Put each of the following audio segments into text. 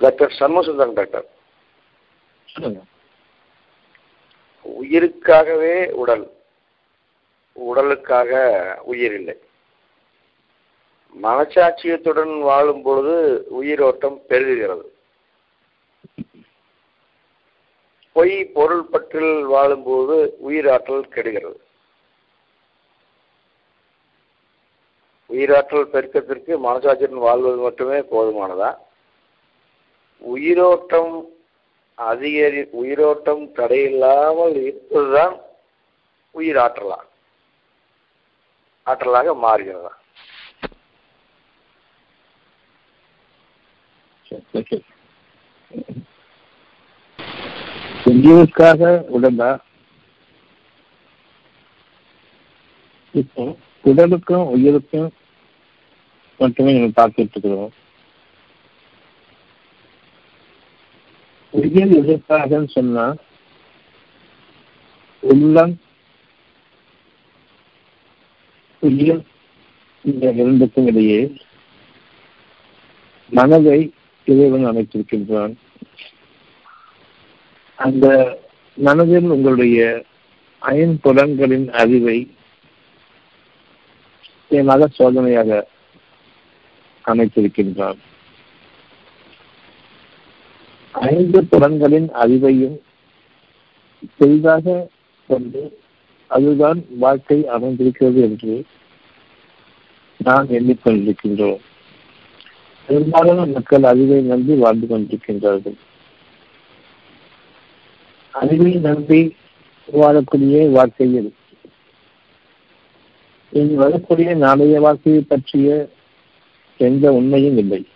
Doctor Shanmugasundaram doctor உயிருக்காகவே உடல். உடலுக்காக உயிர் இல்லை. மனச்சாட்சியத்துடன் வாழும் பொழுது உயிரோட்டம் பெருகுகிறது. பொய் பொருள் பற்றில் வாழும்போது உயிராற்றல் கெடுகிறது. உயிராற்றல் பெருக்கத்திற்கு மனசாட்சியுடன் வாழ்வது மட்டுமே போதுமானதா? உயிரோட்டம் அதிகரி உயிரோட்டம் தடையில்லாமல் இருப்பதுதான் உயிர் ஆற்றலாம் ஆற்றலாக மாறுகிறதா? ஓகே. உடம்பா? இப்போ உடலுக்கும் உயிருக்கும் மட்டுமே நம்ம பார்த்துட்டு இருக்கிறோம். உயிர் எதற்காகன்னு சொன்னா உள்ளம் உயிர் இந்த இரண்டுக்கும் இடையே மனதை இறைவன் அமைத்திருக்கின்றான். அந்த மனதில் உங்களுடைய ஐம்புலன்களின் அறிவை மத சோதனையாக அமைத்திருக்கின்றான். ஐந்து புலன்களின் அறிவையும் பெரிதாக கொண்டு அதுதான் வாழ்க்கை அமைந்திருக்கிறது என்று நாம் எண்ணிக்கொண்டிருக்கின்றோம். பெரும்பாலான மக்கள் அறிவை நம்பி வாழ்ந்து கொண்டிருக்கின்றார்கள். அறிவை நம்பி வாழக்கூடிய வாழ்க்கையில் இனி வரக்கூடிய நாளைய வாழ்க்கையை பற்றிய எந்த உண்மையும் இல்லை.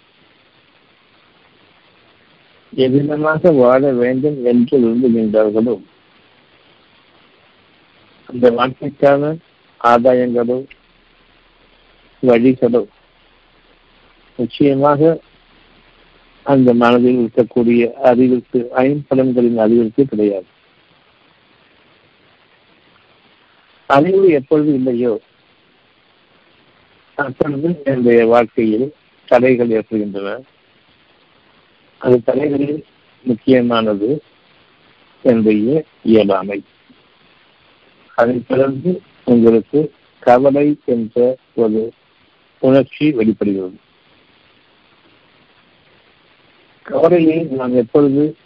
எவ்விதமாக வாழ வேண்டும் என்று விரும்புகின்றார்களோ அந்த வாழ்க்கைக்கான ஆதாயங்களோ வழிகளோ நிச்சயமாக அந்த மனதில் இருக்கக்கூடிய அறிவிற்கு ஐம்பலன்களின் அறிவிற்கு கிடையாது. அறிவு எப்பொழுது இல்லையோ அப்பொழுது என்னுடைய வாழ்க்கையில் தடைகள் ஏற்படுகின்றன. அது தலைகளில் முக்கியமானது என்னுடைய இயலாமை. அதைத் தொடர்ந்து உங்களுக்கு கவலை என்ற ஒரு உணர்ச்சி வெளிப்படுகிறது. கவலையை நாம் எப்பொழுது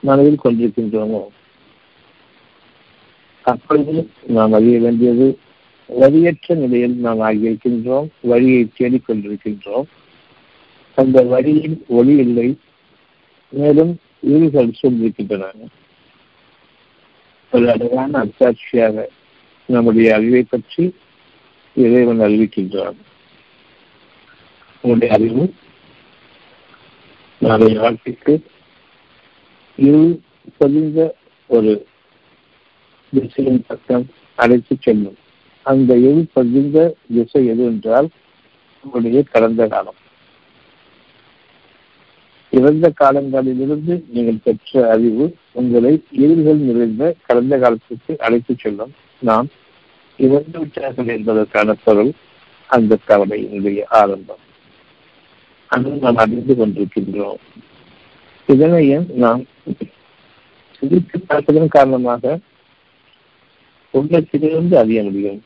மனதில் கொண்டிருக்கின்றோமோ அப்பொழுது நாம் அறிய வேண்டியது வழியற்ற நிலையில் நாம் ஆகியிருக்கின்றோம் வழியை தேடிக்கொண்டிருக்கின்றோம். அந்த வழியில் ஒளி இல்லை மேலும் இருள்கள் சொல்லியிருக்கின்றன ஒரு அழகான அத்தாட்சியாக நம்முடைய அறிவை பற்றி இறைவன் அறிவிக்கின்றான். உங்களுடைய அறிவு நாளைய வாழ்க்கைக்கு இருள் பதிந்த ஒரு திசையின் பக்கம் அழைத்து செல்லும். அந்த இருள் பதிந்த திசை எது என்றால் உங்களுடைய கடந்த காலம். இறந்த காலங்களிலிருந்து நீங்கள் பெற்ற அறிவு உங்களை இருள்கள் நிறைந்த கடந்த காலத்திற்கு அழைத்துச் செல்லும். நாம் இறந்து விட்டார்கள் என்பதற்கான பொருள் அந்த கவலையினுடைய ஆரம்பம். அது நாம் அறிந்து கொண்டிருக்கின்றோம். இதனையும் நாம் சிந்தித்து பார்ப்பதன் காரணமாக உள்ளத்திலிருந்து அறிய முடியும்.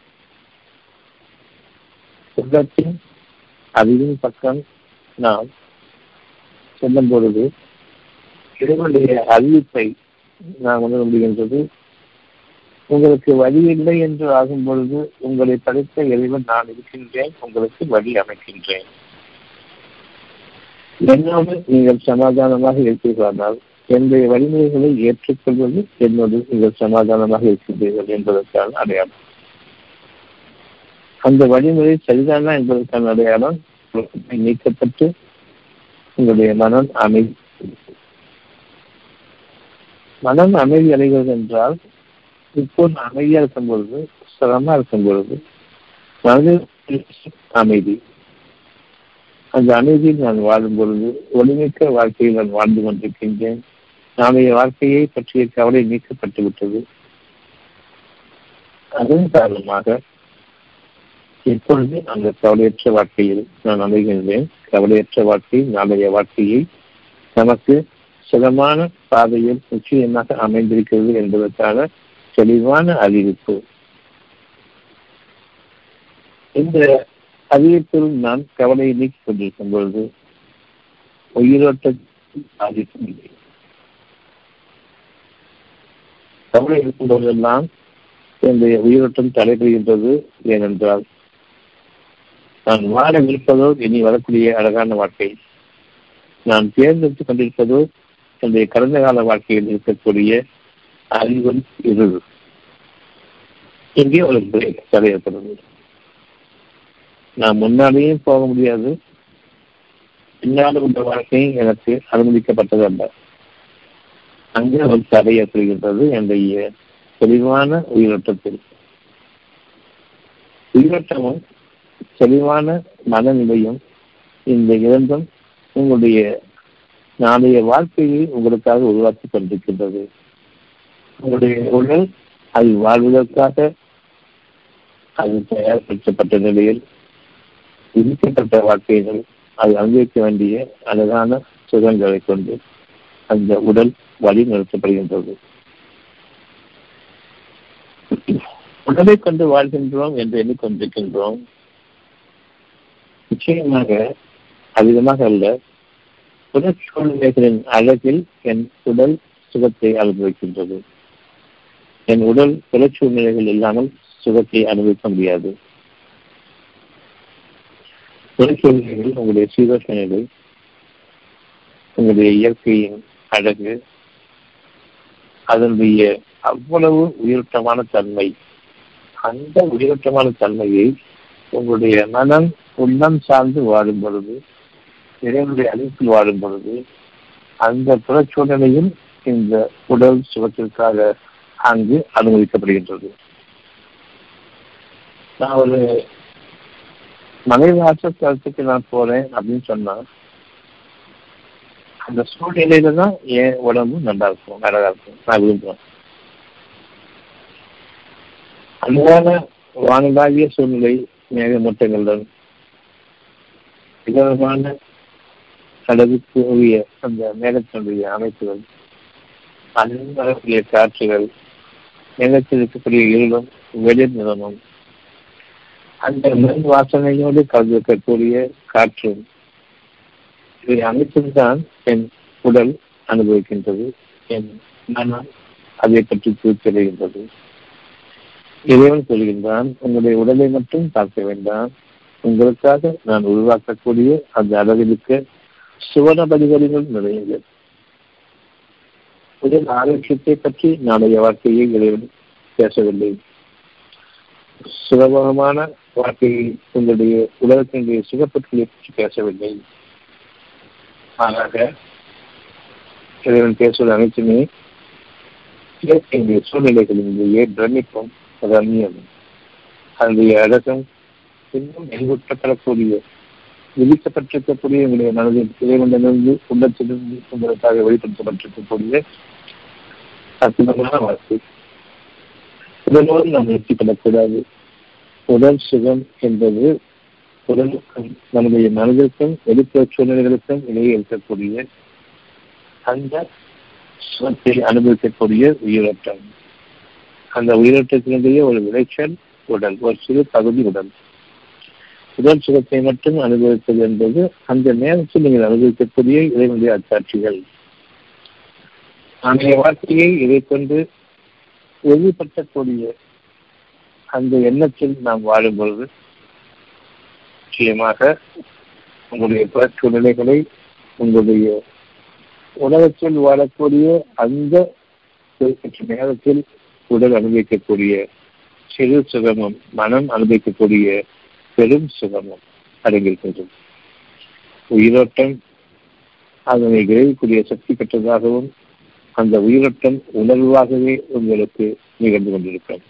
உள்ளத்தின் அறிவின் பக்கம் நாம் செல்லும் பொழுது இறைவனுடைய அறிவிப்பை நாம் உணர முடிகின்றது. உங்களுக்கு வழி இல்லை என்று ஆகும் பொழுது உங்களை படைத்த இறைவன் நான் இருக்கின்றேன் உங்களுக்கு வழி அமைக்கின்றேன். என்னோடு நீங்கள் சமாதானமாக இருக்கிறார்கள் என்னுடைய வழிமுறைகளை ஏற்றுக்கொள்வது என்னோடு நீங்கள் சமாதானமாக இருக்கின்றீர்கள் என்பதற்கான அடையாளம். அந்த வழிமுறை சரிதானா என்பதற்கான அடையாளம் நீக்கப்பட்டு உங்களுடைய மனம் அமைதி மனம் அமைதி அடைகிறது என்றால் இப்போது அமைதியா இருக்கும் பொழுது சிரமமா இருக்கும் பொழுது மனதில் அமைதி. அந்த அமைதியில் நான் வாழும் பொழுது ஒளிமிக்க வாழ்க்கையில் நான் வாழ்ந்து கொண்டிருக்கின்றேன். நாளைய வாழ்க்கையை பற்றிய கவலை நீக்கப்பட்டு விட்டது அதன் காரணமாக இப்பொழுது அந்த கவலையற்ற வாழ்க்கையில் நான் அமைகின்றேன் கவலையற்ற வாழ்க்கை நாளைய வாழ்க்கையை நமக்கு சுகமான பாதையில் நிச்சயமாக அமைந்திருக்கிறது என்பதற்கான தெளிவான அறிவிப்பு. இந்த அறிவிப்பில் நான் கவலையை நீக்கிக் கொண்டிருக்கும் பொழுது உயிரோட்டத்தில் பாதிப்பும் இல்லை. கவலை இருக்கும் போதெல்லாம் என்னுடைய உயிரோட்டம் தடைபெறுகின்றது ஏனென்றால் நான் வாழ இருப்பதோ இனி வரக்கூடிய அழகான வாழ்க்கை. நான் தேர்ந்தெடுத்துக் கொண்டிருப்பதோ என்னுடைய கடந்த கால வாழ்க்கையில் இருக்கக்கூடிய அறிவும் இருள் இங்கே ஒரு பிரேக் தடையப்படுது நான் முன்னாலேயும் போக முடியாது. பின்னாலும் உள்ள வாழ்க்கையும் எனக்கு அனுமதிக்கப்பட்டது அல்ல. அங்கே ஒரு தடை ஏற்படுகின்றது என்னுடைய தெளிவான உயிரோட்டத்தில். உயிரோட்டமும் தெளிவான மனநிலையும் இந்த இரண்டும் உங்களுடைய நாளைய வாழ்க்கையை உங்களுக்காக உருவாக்கி கொண்டிருக்கின்றது. உங்களுடைய உடல் அது வாழ்வதற்காக அது தயார்படுத்தப்பட்ட நிலையில் விதிக்கப்பட்ட வாழ்க்கைகள் அது அனுபவிக்க வேண்டிய அழகான சுகங்களை கொண்டு அந்த உடல் வழி நடத்தப்படுகின்றது உடலை கொண்டு வாழ்கின்றோம் என்று எண்ணிக்கொண்டிருக்கின்றோம். நிச்சயமாக அதிகமாக அல்ல. புறச்சூழ்நிலைகளின் அழகில் என் உடல் சுகத்தை அனுபவிக்கின்றது. என் உடல் புறச்சூழ்நிலைகள் இல்லாமல் சுகத்தை அனுபவிக்க முடியாது. புறச்சூழ்நிலைகள் உங்களுடைய சீதோஷநிலை உங்களுடைய இயற்கையின் அழகு அதனுடைய அவ்வளவு உயிரோட்டமான தன்மை அந்த உயிரோட்டமான தன்மையை உங்களுடைய மனம் உள்ளம் சார்ந்து வாழும் பொழுது இறைவனுடைய அழைப்பில் வாழும் பொழுது அந்த புறச்சூழ்நிலையும் இந்த உடல் சுகத்திற்காக அங்கு அனுமதிக்கப்படுகின்றது. நான் ஒரு மனைவாச தளத்துக்கு நான் போறேன் அப்படின்னு சொன்னா அந்த சூழ்நிலையில தான் என் உடம்பு நல்லா இருக்கும் அழகா இருக்கும். நான் விரும்புவேன் அன்பான வானிலாவிய சூழ்நிலை மேகமூட்டங்களுடன் விதமான கடவுளுக்கு உரிய அந்த மேகத்தினுடைய அமைப்புகள் அன்பரக்கூடிய காற்றுகள் மேகத்தில் இருக்கக்கூடிய இருளும் வெளிர் நிறமும் அந்த மண் வாசனையோடு கலந்திருக்கக்கூடிய காற்றும் இவை அனைத்தும் தான் என் உடல் அனுபவிக்கின்றது என் மனம் அதை பற்றி தூக்கிடுகின்றது இறைவன் சொல்கின்றான் உங்களுடைய உடலை மட்டும் பார்க்க வேண்டாம் உங்களுக்காக நான் உருவாக்கக்கூடிய அந்த அளவிலுக்கு சுவன பலிகளிலும் நிறையுங்கள் உடல் ஆரோக்கியத்தை பற்றி நாளைய வாழ்க்கையை இறைவன் பேசவில்லை. சுலபமான வாழ்க்கையை உங்களுடைய உலகத்தினுடைய சுகப்பற்களை பற்றி பேசவில்லை. மாறாக இறைவன் பேசுவது அனைத்துமே இயற்கையுடைய சூழ்நிலைகளினுடைய பிரமிப்பும் ரம்யம் அதனுடைய அழகம் இன்னும் எங்கூட்டப்படக்கூடிய விதிக்கப்பட்டிருக்கக்கூடிய எங்களுடைய மனதில் இறைவனிலிருந்து உள்ளத்திலிருந்து உங்களுக்காக வெளிப்படுத்தப்பட்டிருக்கக்கூடிய அற்புதமான வாழ்க்கை. உடலோடு நாம் நிறுத்திக்கொள்ளக்கூடாது உடல் சுகம் என்பது உடலுக்கும் நம்முடைய மனதிற்கும் வெளிப்புற சூழ்நிலைகளுக்கும் இடையே இருக்கக்கூடிய அந்த சுகத்தை அனுபவிக்கக்கூடிய உயிரோட்டம். அந்த உயிரோட்டத்தினுடைய ஒரு விளைச்சல் உடல் ஒரு சிறு பகுதி உடல். உடல் சுகத்தை மட்டும் அனுபவிப்பது என்பது அந்த நேரத்தில் நீங்கள் அனுபவிக்கக்கூடிய இறைவனுடைய அச்சாட்சிகள் அன்றைய வாழ்க்கையை இதை கொண்டு உறுதிப்படுத்தக்கூடிய அந்த எண்ணத்தில் நாம் வாழும் பொழுது நிச்சயமாக உங்களுடைய புற சூழ்நிலைகளை உங்களுடைய உலகத்தில் வாழக்கூடிய அந்த குறிப்பிட்ட நேரத்தில் உடல் அனுபவிக்கக்கூடிய சிறு சுகமும் மனம் அனுபவிக்கக்கூடிய பெரும் சுகமும் அடங்கியிருக்கின்றது உயிரோட்டம் அதனை விரைவுக்குரிய சக்தி பெற்றதாகவும் அந்த உயிரோட்டம் உணர்வாகவே உங்களுக்கு நிகழ்ந்து கொண்டிருக்கும்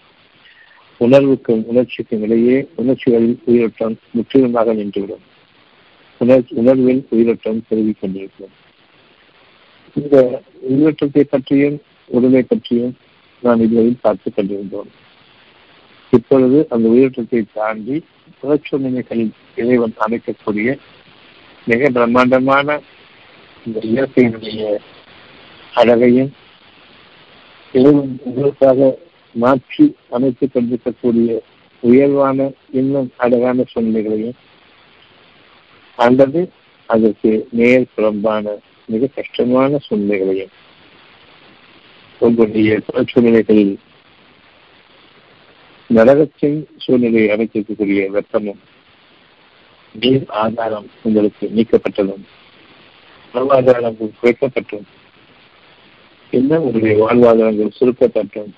உணர்வுக்கும் உணர்ச்சிக்கும் இடையே உணர்ச்சிகளில் உயிரோட்டம் முற்றிலுமாக நின்றுவிடும். உணர் உணர்வில் உயிரோட்டம் பெருகிக் கொண்டிருக்கும். இந்த உயிரோட்டத்தை பற்றியும் உடலை பற்றியும் நாம் இதுவரையில் பார்த்துக் கொண்டிருந்தோம். இப்பொழுது அந்த உயிரோட்டத்தை தாண்டி புறச்சூழ்நிலைகளில் இறைவன் அமைக்கக்கூடிய மிக பிரம்மாண்டமான இந்த இயற்கையினுடைய அழகையும் இறைவன் உங்களுக்காக மாற்றி அமைத்துக் கொண்டிருக்கக்கூடிய உயர்வான இன்னும் அழகான சூழ்நிலைகளையும் அல்லது அதற்கு நேர் புறம்பான மிக கஷ்டமான சூழ்நிலைகளையும் உங்களுடைய புற சூழ்நிலைகளில் நரகத்தின் சூழ்நிலையை அமைத்திருக்கக்கூடிய வெப்பமும் நீர் ஆதாரம் உங்களுக்கு நீக்கப்பட்டதும் வாழ்வாதாரம் குறைக்கப்பட்டும் இன்னும் உங்களுடைய வாழ்வாதாரங்கள் சுருக்கப்பட்டும்.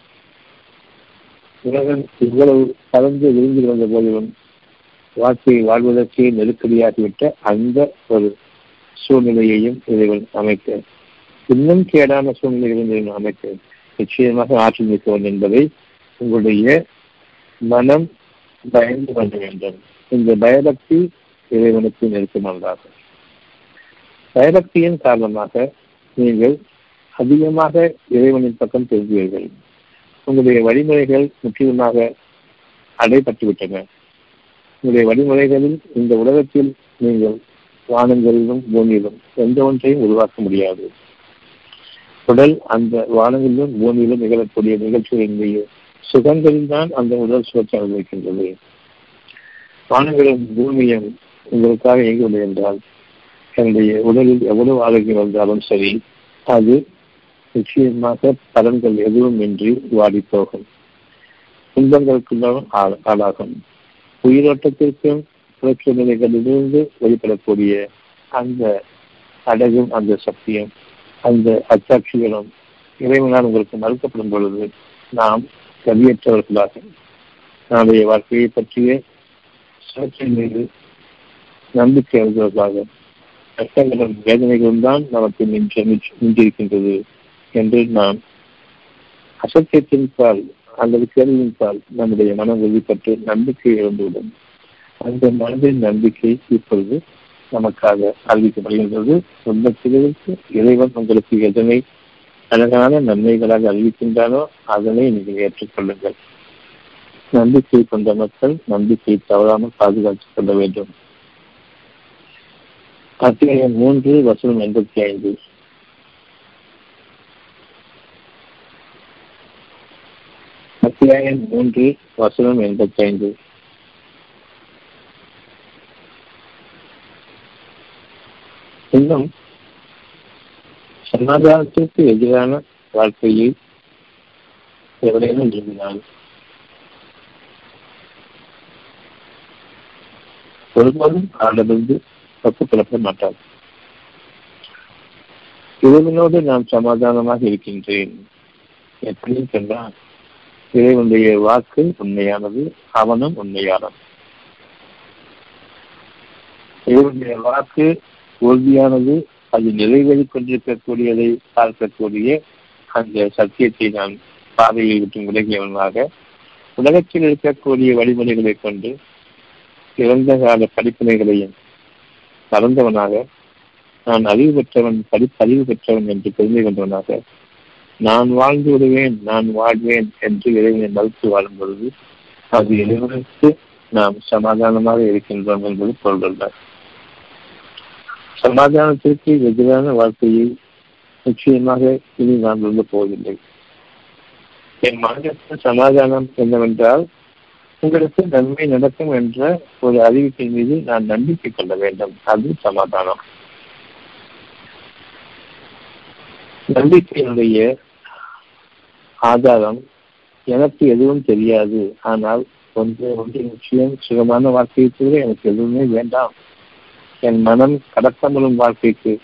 உலகம் இவ்வளவு கலந்து விரும்பி வந்த போதிலும் வாழ்க்கையை வாழ்வதற்கே நெருக்கடியாகிவிட்ட அந்த ஒரு சூழ்நிலையையும் இறைவன் அமைக்க இன்னும் கேடான சூழ்நிலைகளையும் அமைக்க நிச்சயமாக ஆற்றல் மிக்கவன் என்பதை உங்களுடைய மனம் பயந்து கொள்ள வேண்டும். இந்த பயபக்தி இறைவனுக்கு நெருக்கமானதாகும் பயபக்தியின் காரணமாக நீங்கள் அதிகமாக இறைவனின் பக்கம் திரும்புவீர்கள். உங்களுடைய வழிமுறைகள் முற்றிலுமாக அடைபட்டுவிட்டன. உங்களுடைய வழிமுறைகளில் இந்த உலகத்தில் நீங்கள் வானங்களிலும் பூமியிலும் எந்த ஒன்றையும் உருவாக்க முடியாது. உடல் அந்த வானங்களிலும் பூமியிலும் நிகழக்கூடிய நிகழ்ச்சிகளினுடைய சுகங்களில் தான் அந்த உடல் சுழற்சி அனுபவிக்கின்றது. வானங்களும் பூமியும் உங்களுக்காக இயங்கவில்லை என்றால் என்னுடைய உடலில் எவ்வளவு ஆரோக்கியம் வந்தாலும் சரி அது நிச்சயமாக பலன்கள் எதுவும் இன்றி வாடி போகும் துன்பங்களுக்குள்ளும் ஆளாகும். உயிரோட்டத்திற்கும் புரட்சி நிலைகளிலிருந்து வெளிப்படக்கூடிய அந்த அடகும் அந்த சக்தியும் அந்த அச்சாட்சிகளும் இறைவனால் உங்களுக்கு மறுக்கப்படும் பொழுது நாம் கவியற்றவர்களாக நம்முடைய வாழ்க்கையை பற்றிய சுழற்சி மீது நம்பிக்கை அளித்தவர்களாக கஷ்டங்களும் வேதனைகளும் தான் நமக்கு மிஞ்ச மிஞ்சிருக்கின்றது என்று நாம் அசத்தியத்தின் பால் அல்லது கேள்வியின் பால் நம்முடைய மனம் உறுதிப்பட்டு நம்பிக்கை இழந்துவிடும் அந்த மனதின் நம்பிக்கை இப்பொழுது நமக்காக அறிவிக்கப்படுகின்றது உண்மத்திலிருந்து இறைவன் உங்களுக்கு எதனை அழகான நன்மைகளாக அறிவிக்கின்றானோ அதனை நீங்கள் ஏற்றுக்கொள்ளுங்கள் நம்பிக்கை கொண்ட மக்கள் நம்பிக்கை தவறாமல் பாதுகாத்துக் கொள்ள வேண்டும் அத்தியாயம் மூன்று வசனம் எண்பத்தி ஐந்து அத்தியாயம் மூன்று வசனம் எண்பத்தி ஐந்து இன்னும் சமாதானத்திற்கு எதிரான வாழ்க்கையை எவரேனும் விரும்பினால் ஒருபோதும் ஆண்டமிருந்து கிளப்ப மாட்டார். இறைவனோடு நான் சமாதானமாக இருக்கின்றேன். எப்படி சொன்னால் இறைவனுடைய வாக்கு உண்மையானது அவனும் உண்மையானது. இறைவனுடைய வாக்கு உறுதியானது அது நிறைவேறி கொண்டிருக்கக்கூடியதை பார்க்கக்கூடிய அந்த சத்தியத்தை நான் பாதையை விட்டு விலகியவனாக உலகத்தில் இருக்கக்கூடிய வழிமுறைகளை கொண்டு இறந்த கால படிப்பினைகளையும் மறந்தவனாக நான் அறிவு பெற்றவன் படிப்பறிவு பெற்றவன் என்று பெருமை கொண்டவனாக நான் வாழ்ந்து விடுவேன் நான் வாழ்வேன் என்று இறைவனை மறுத்து வாழும் பொழுது அது இறைவனுக்கு நாம் சமாதானமாக இருக்கின்றோம் என்பது பொருளல்ல சமாதானத்திற்கு எதிரான வார்த்தையை நிச்சயமாக இனி நான் விரும்ப போவதில்லை. என் மனதிற்கு சமாதானம் என்னவென்றால் உங்களுக்கு நன்மை நடக்கும் என்ற ஒரு அறிவிப்பை மீது நான் நம்பிக்கை கொள்ள வேண்டும். அது சமாதானம். நம்பிக்கையினுடைய ஆதாரம் எனக்கு எதுவும் தெரியாது. ஆனால் ஒன்று ஒன்று நிச்சயம் சுகமான வாழ்க்கையை தவிர எனக்கு எதுவுமே வேண்டாம். என் மனம் கடத்தமுறும் வாழ்க்கைக்கு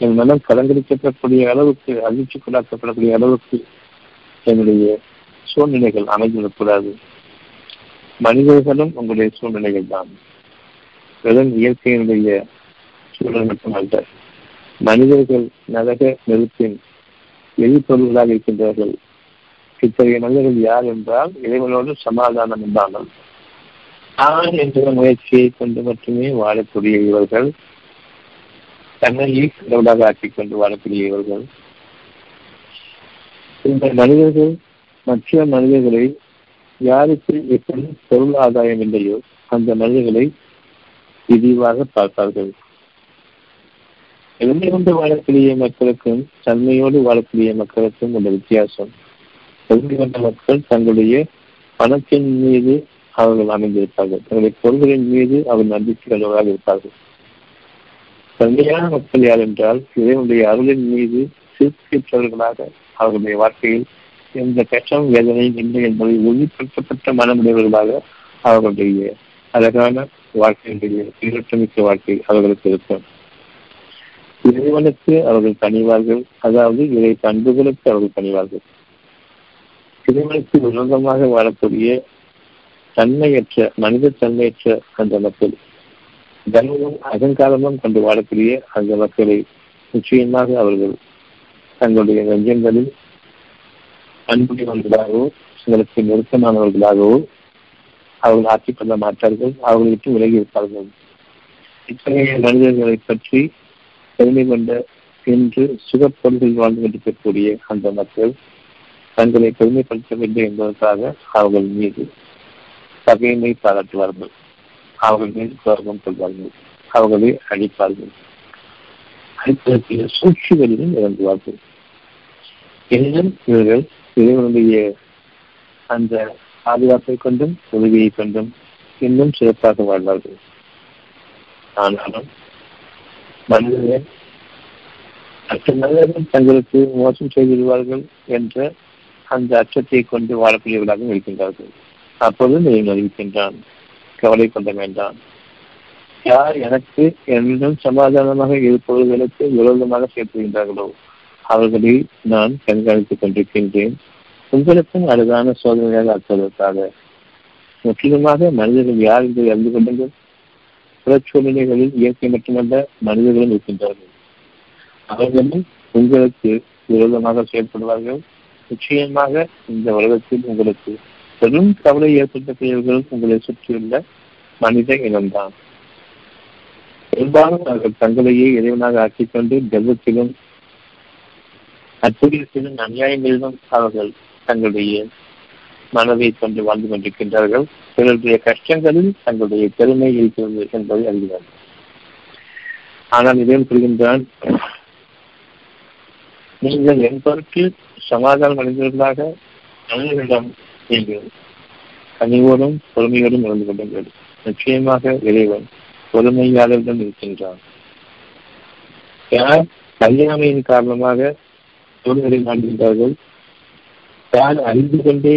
என் மனம் கலங்கரிக்கப்படக்கூடிய அளவுக்கு அதிர்ச்சிக்குள்ளாக்கப்படக்கூடிய அளவுக்கு என்னுடைய சூழ்நிலைகள் அமைந்துவிடக்கூடாது மனிதர்களும் உங்களுடைய சூழ்நிலைகள் தான். வெறும் இயற்கையினுடைய சூழல் மட்டுமல்ல மனிதர்கள் நரக நெருப்பின் எரிபொருள்களாக இருக்கின்றார்கள் இத்தகைய மனிதர்கள் யார் என்றால் இறைவனோடு சமாதானம் இல்லாமல் நான் என்ற முயற்சியை கொண்டு மட்டுமே வாழக்கூடிய இவர்கள் தன்னையே கடவுளாக ஆக்கிக் கொண்டு வாழக்கூடிய இவர்கள். இந்த மனிதர்கள் மற்ற மனிதர்களை யாருக்கு எப்படி பொருள் ஆதாயம் இல்லையோ அந்த மனிதர்களை விரிவாக பார்ப்பார்கள். பெருமை கொண்டு வாழக்கூடிய மக்களுக்கும் தன்மையோடு வாழக்கூடிய மக்களுக்கும் உள்ள வித்தியாசம். பெருமை கொண்ட மக்கள் தங்களுடைய பணத்தின் மீது அவர்கள் அமைந்திருப்பார்கள். தங்களுடைய பொருள்களின் மீது அவர்கள் நம்பிக்கையுள்ளவராக இருப்பார்கள். தந்தையான மக்கள் யார் என்றால் இறைவனுடைய அருளின் மீது திருப்தியற்றவர்களாக அவர்களுடைய வாழ்க்கையில் எந்த கஷ்டம் வேதனையும் இல்லை என்பதை உறுதிப்படுத்தப்பட்ட மனமுடையவர்களாக அவர்களுடைய அழகான வாழ்க்கையினுடைய ஈரட்டமிக்க வாழ்க்கை அவர்களுக்கு இருக்கும். இறைவனுக்கு அவர்கள் பணிவார்கள். அதாவது இறை பண்புகளுக்கு அவர்கள் பணிவார்கள். இறைவனுக்கு விரோதமாக வாழக்கூடிய தன்மையற்ற மனித தன்மையற்ற அந்த மக்கள். தர்மமும் அகங்காரமும் கொண்டு வாழக்கூடிய அந்த மக்களை நிச்சயமாக அவர்கள் தங்களுடைய நெஞ்சங்களில் அன்புடையவர்களாகவோ தங்களுக்கு நெருக்கமானவர்களாகவோ அவர்கள் ஆட்சி கொள்ள மாட்டார்கள் அவர்களை விட்டு விலகி இருப்பார்கள். இத்தகைய மனிதர்களை பற்றி பெருமை கொண்ட என்று சுகப்பொருள்கள் வாழ்ந்து கொண்டிருக்கக்கூடிய அந்த மக்கள் தங்களை பெருமைப்படுத்த வேண்டும் என்பதற்காக அவர்கள் மீது பகைமை பாராட்டுவார்கள் அவர்கள் மீது சொர்க்கம் கொள்வார்கள். அவர்களை அழிப்பார்கள். அழிப்பதற்குரிய சூழ்ச்சிகளிலும் இறங்குவார்கள். எனினும் இவர்கள் இறைவனுடைய அந்த பாதுகாப்பை கொண்டும் உதவியை கொண்டும் இன்னும் சிறப்பாக வாழ்வார்கள். ஆனாலும் மனிதர்கள் மற்ற மனிதர்கள் தங்களுக்கு மோசம் செய்திருவார்கள் என்ற அந்த அச்சத்தை கொண்டு வாழக்கூடியவர்களாகவும் இருக்கின்றார்கள். அப்போது நீங்கள் அறிவிக்கின்றான் கவலை கொள்ள வேண்டாம். யார் எனக்கு என்னிடம் சமாதானமாக இருப்பவர்களுக்கு விரோதமாக செயல்படுகின்றார்களோ அவர்களை நான் கண்காணித்துக் கொண்டிருக்கின்றேன். உங்களுக்கும் அழகான சோதனையாக ஆக்குவதற்காக. முற்றிலுமாக மனிதர்கள் யார் என்று அறிந்து கொள்ளுங்கள். புறச்சூழ்நிலைகளில் இயற்கை மட்டுமல்ல மனிதர்களும் இருக்கின்றார்கள். அவர்களும் உங்களுக்கு விரோதமாக செயல்படுவார்கள். நிச்சயமாக இந்த உலகத்தில் உங்களுக்கு பெரும் கவலை ஏற்பட்ட ஏற்படுத்தக்கூடியவர்கள் உங்களை சுற்றியுள்ள மனித இனம்தான். பெரும்பாலும் அவர்கள் தங்களையே இறைவனாக ஆக்கிக்கொண்டு கர்வத்திலும் அநியாயங்களிலும் அவர்கள் தங்களுடைய மனதை கொண்டு வாழ்ந்து கொண்டிருக்கின்றார்கள். பிறருடைய கஷ்டங்களில் தங்களுடைய பெருமை இருக்கிறது என்பதை அறிகிறார்கள் ஆனால் இதையும் புரிகின்றான் நீங்கள் என் பொருட்டு சமாதானம் அடைந்தவர்களாக மனிதர்களிடம் நீங்கள் கனிவோடும் பொறுமையோடும் இருந்து கொள்ளுங்கள். நிச்சயமாக இறைவன் பொறுமையாளர்களிடம் இருக்கின்றான். யார் அறியாமையின் காரணமாக தோல்விகளை நாடுகின்றார்கள் யார் அறிந்து கொண்டே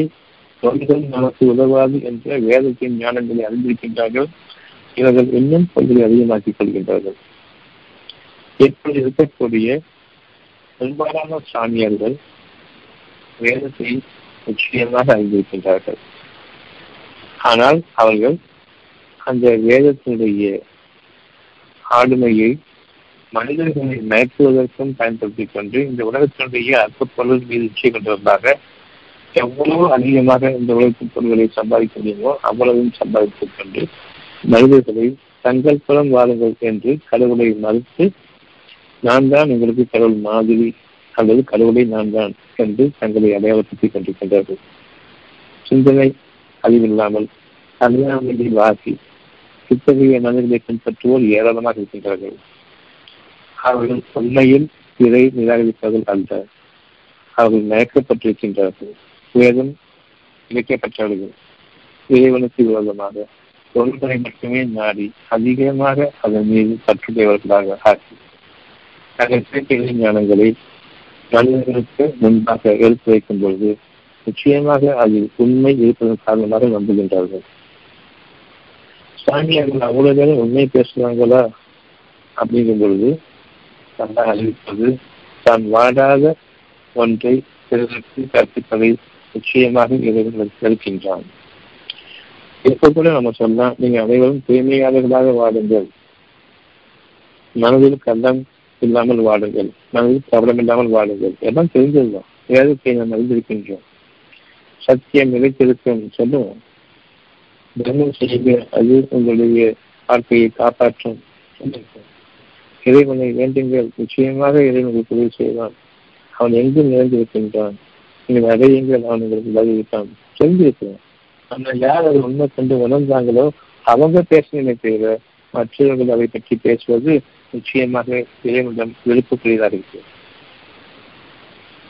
தோல்விகள் நமக்கு உதவாது என்ற வேதத்தின் ஞானங்களை அறிந்திருக்கின்றார்கள் இவர்கள் இன்னும் பொருள்களை அதிகமாக்கிக் கொள்கின்றார்கள். எப்படி இருக்கக்கூடிய பெரும்பாலான சாமியார்கள் வேதத்தை நிச்சயமாக அறிந்திருக்கின்றார்கள் ஆனால் அவர்கள் அந்த வேதத்தினுடைய ஆளுமையை மனிதர்களை மயக்குவதற்கும் பயன்படுத்திக் கொண்டு இந்த உலகத்தினுடைய அற்ப பொருள் மீது இச்சை கொண்டவர்களாக எவ்வளவு அதிகமாக இந்த உழைப்பு பொருள்களை சம்பாதிக்க முடியுமோ அவ்வளவும் சம்பாதித்துக் கொண்டு மனிதர்களை தங்கள் புறம் வாருங்கள் என்று கடவுளை மறுத்து நான் தான் உங்களுக்கு கடவுள் மாதிரி அல்லது கடவுளை நான் தான் என்று தங்களை அடையாளப்படுத்திக் கொண்டிருக்கின்றார்கள். சிந்தனை அறிவில்லாமல் அறியாமையை வாசி இத்தகைய மனிதர்களை பின்பற்றுவோர் ஏராளமாக இருக்கின்றார்கள். அவர்கள் உண்மையில் இதை நிராகரிப்பவர்கள் அல்ல. அவர்கள் மயக்கப்பட்டிருக்கின்றார்கள். வேதம் இழைக்கப்பட்டவர்கள் இறைவனுக்கு விரோதமாக பொருள்களை மட்டுமே நாடி அதிகமாக அதன் மீது பற்றுடையவர்களாக ஆக்கி தங்கள் சேர்க்கை ஞானங்களை மனிதர்களுக்கு முன்பாக எடுத்து வைக்கும் பொழுது நிச்சயமாக அதில் உண்மை இருப்பதன் காரணமாக நம்புகின்றார்கள். சாமியார்கள் அவ்வளவு நேரம் உண்மை பேசுவாங்களா அப்படிங்கும் பொழுது நல்லா அறிவிப்பது தான் வாடாத ஒன்றை பிறருக்கு கற்பிப்பதை நிச்சயமாக இறைவன் இருக்கின்றான் இப்ப கூட நம்ம சொல்லலாம் நீங்க அனைவரும் தூய்மையாளர்களாக வாடுங்கள். மனதில் கள்ளம் இல்லாமல் வாடுங்கள். மனதில் கவலம் இல்லாமல் வாடுங்கள். எல்லாம் தெரிஞ்சிருந்தோம் வேதத்தை நாம் அறிந்திருக்கின்றோம். சத்தியம் நிலைத்திருக்கும் சொல்லுவோம் தர்மம் செய்ய அது உங்களுடைய வாழ்க்கையை காப்பாற்றும் இறைவனை வேண்டுங்கள். நிச்சயமாக இறைவனுக்கு உதவி செய்வான். அவன் எங்கும் நிறைந்திருக்கின்றான். நீங்கள் அடையுங்கள் அவன் உங்களுக்கு பதிலிட்டான் தெரிஞ்சிருக்கிறான் ஆனால் யார் அதை உண்மை கொண்டு உணர்ந்தாங்களோ அவங்க பேசினே தவிர மற்றவர்கள் அதை பற்றி பேசுவது நிச்சயமாக இறைவனிடம் வெறுப்புக்குரியதாக இருக்கிறது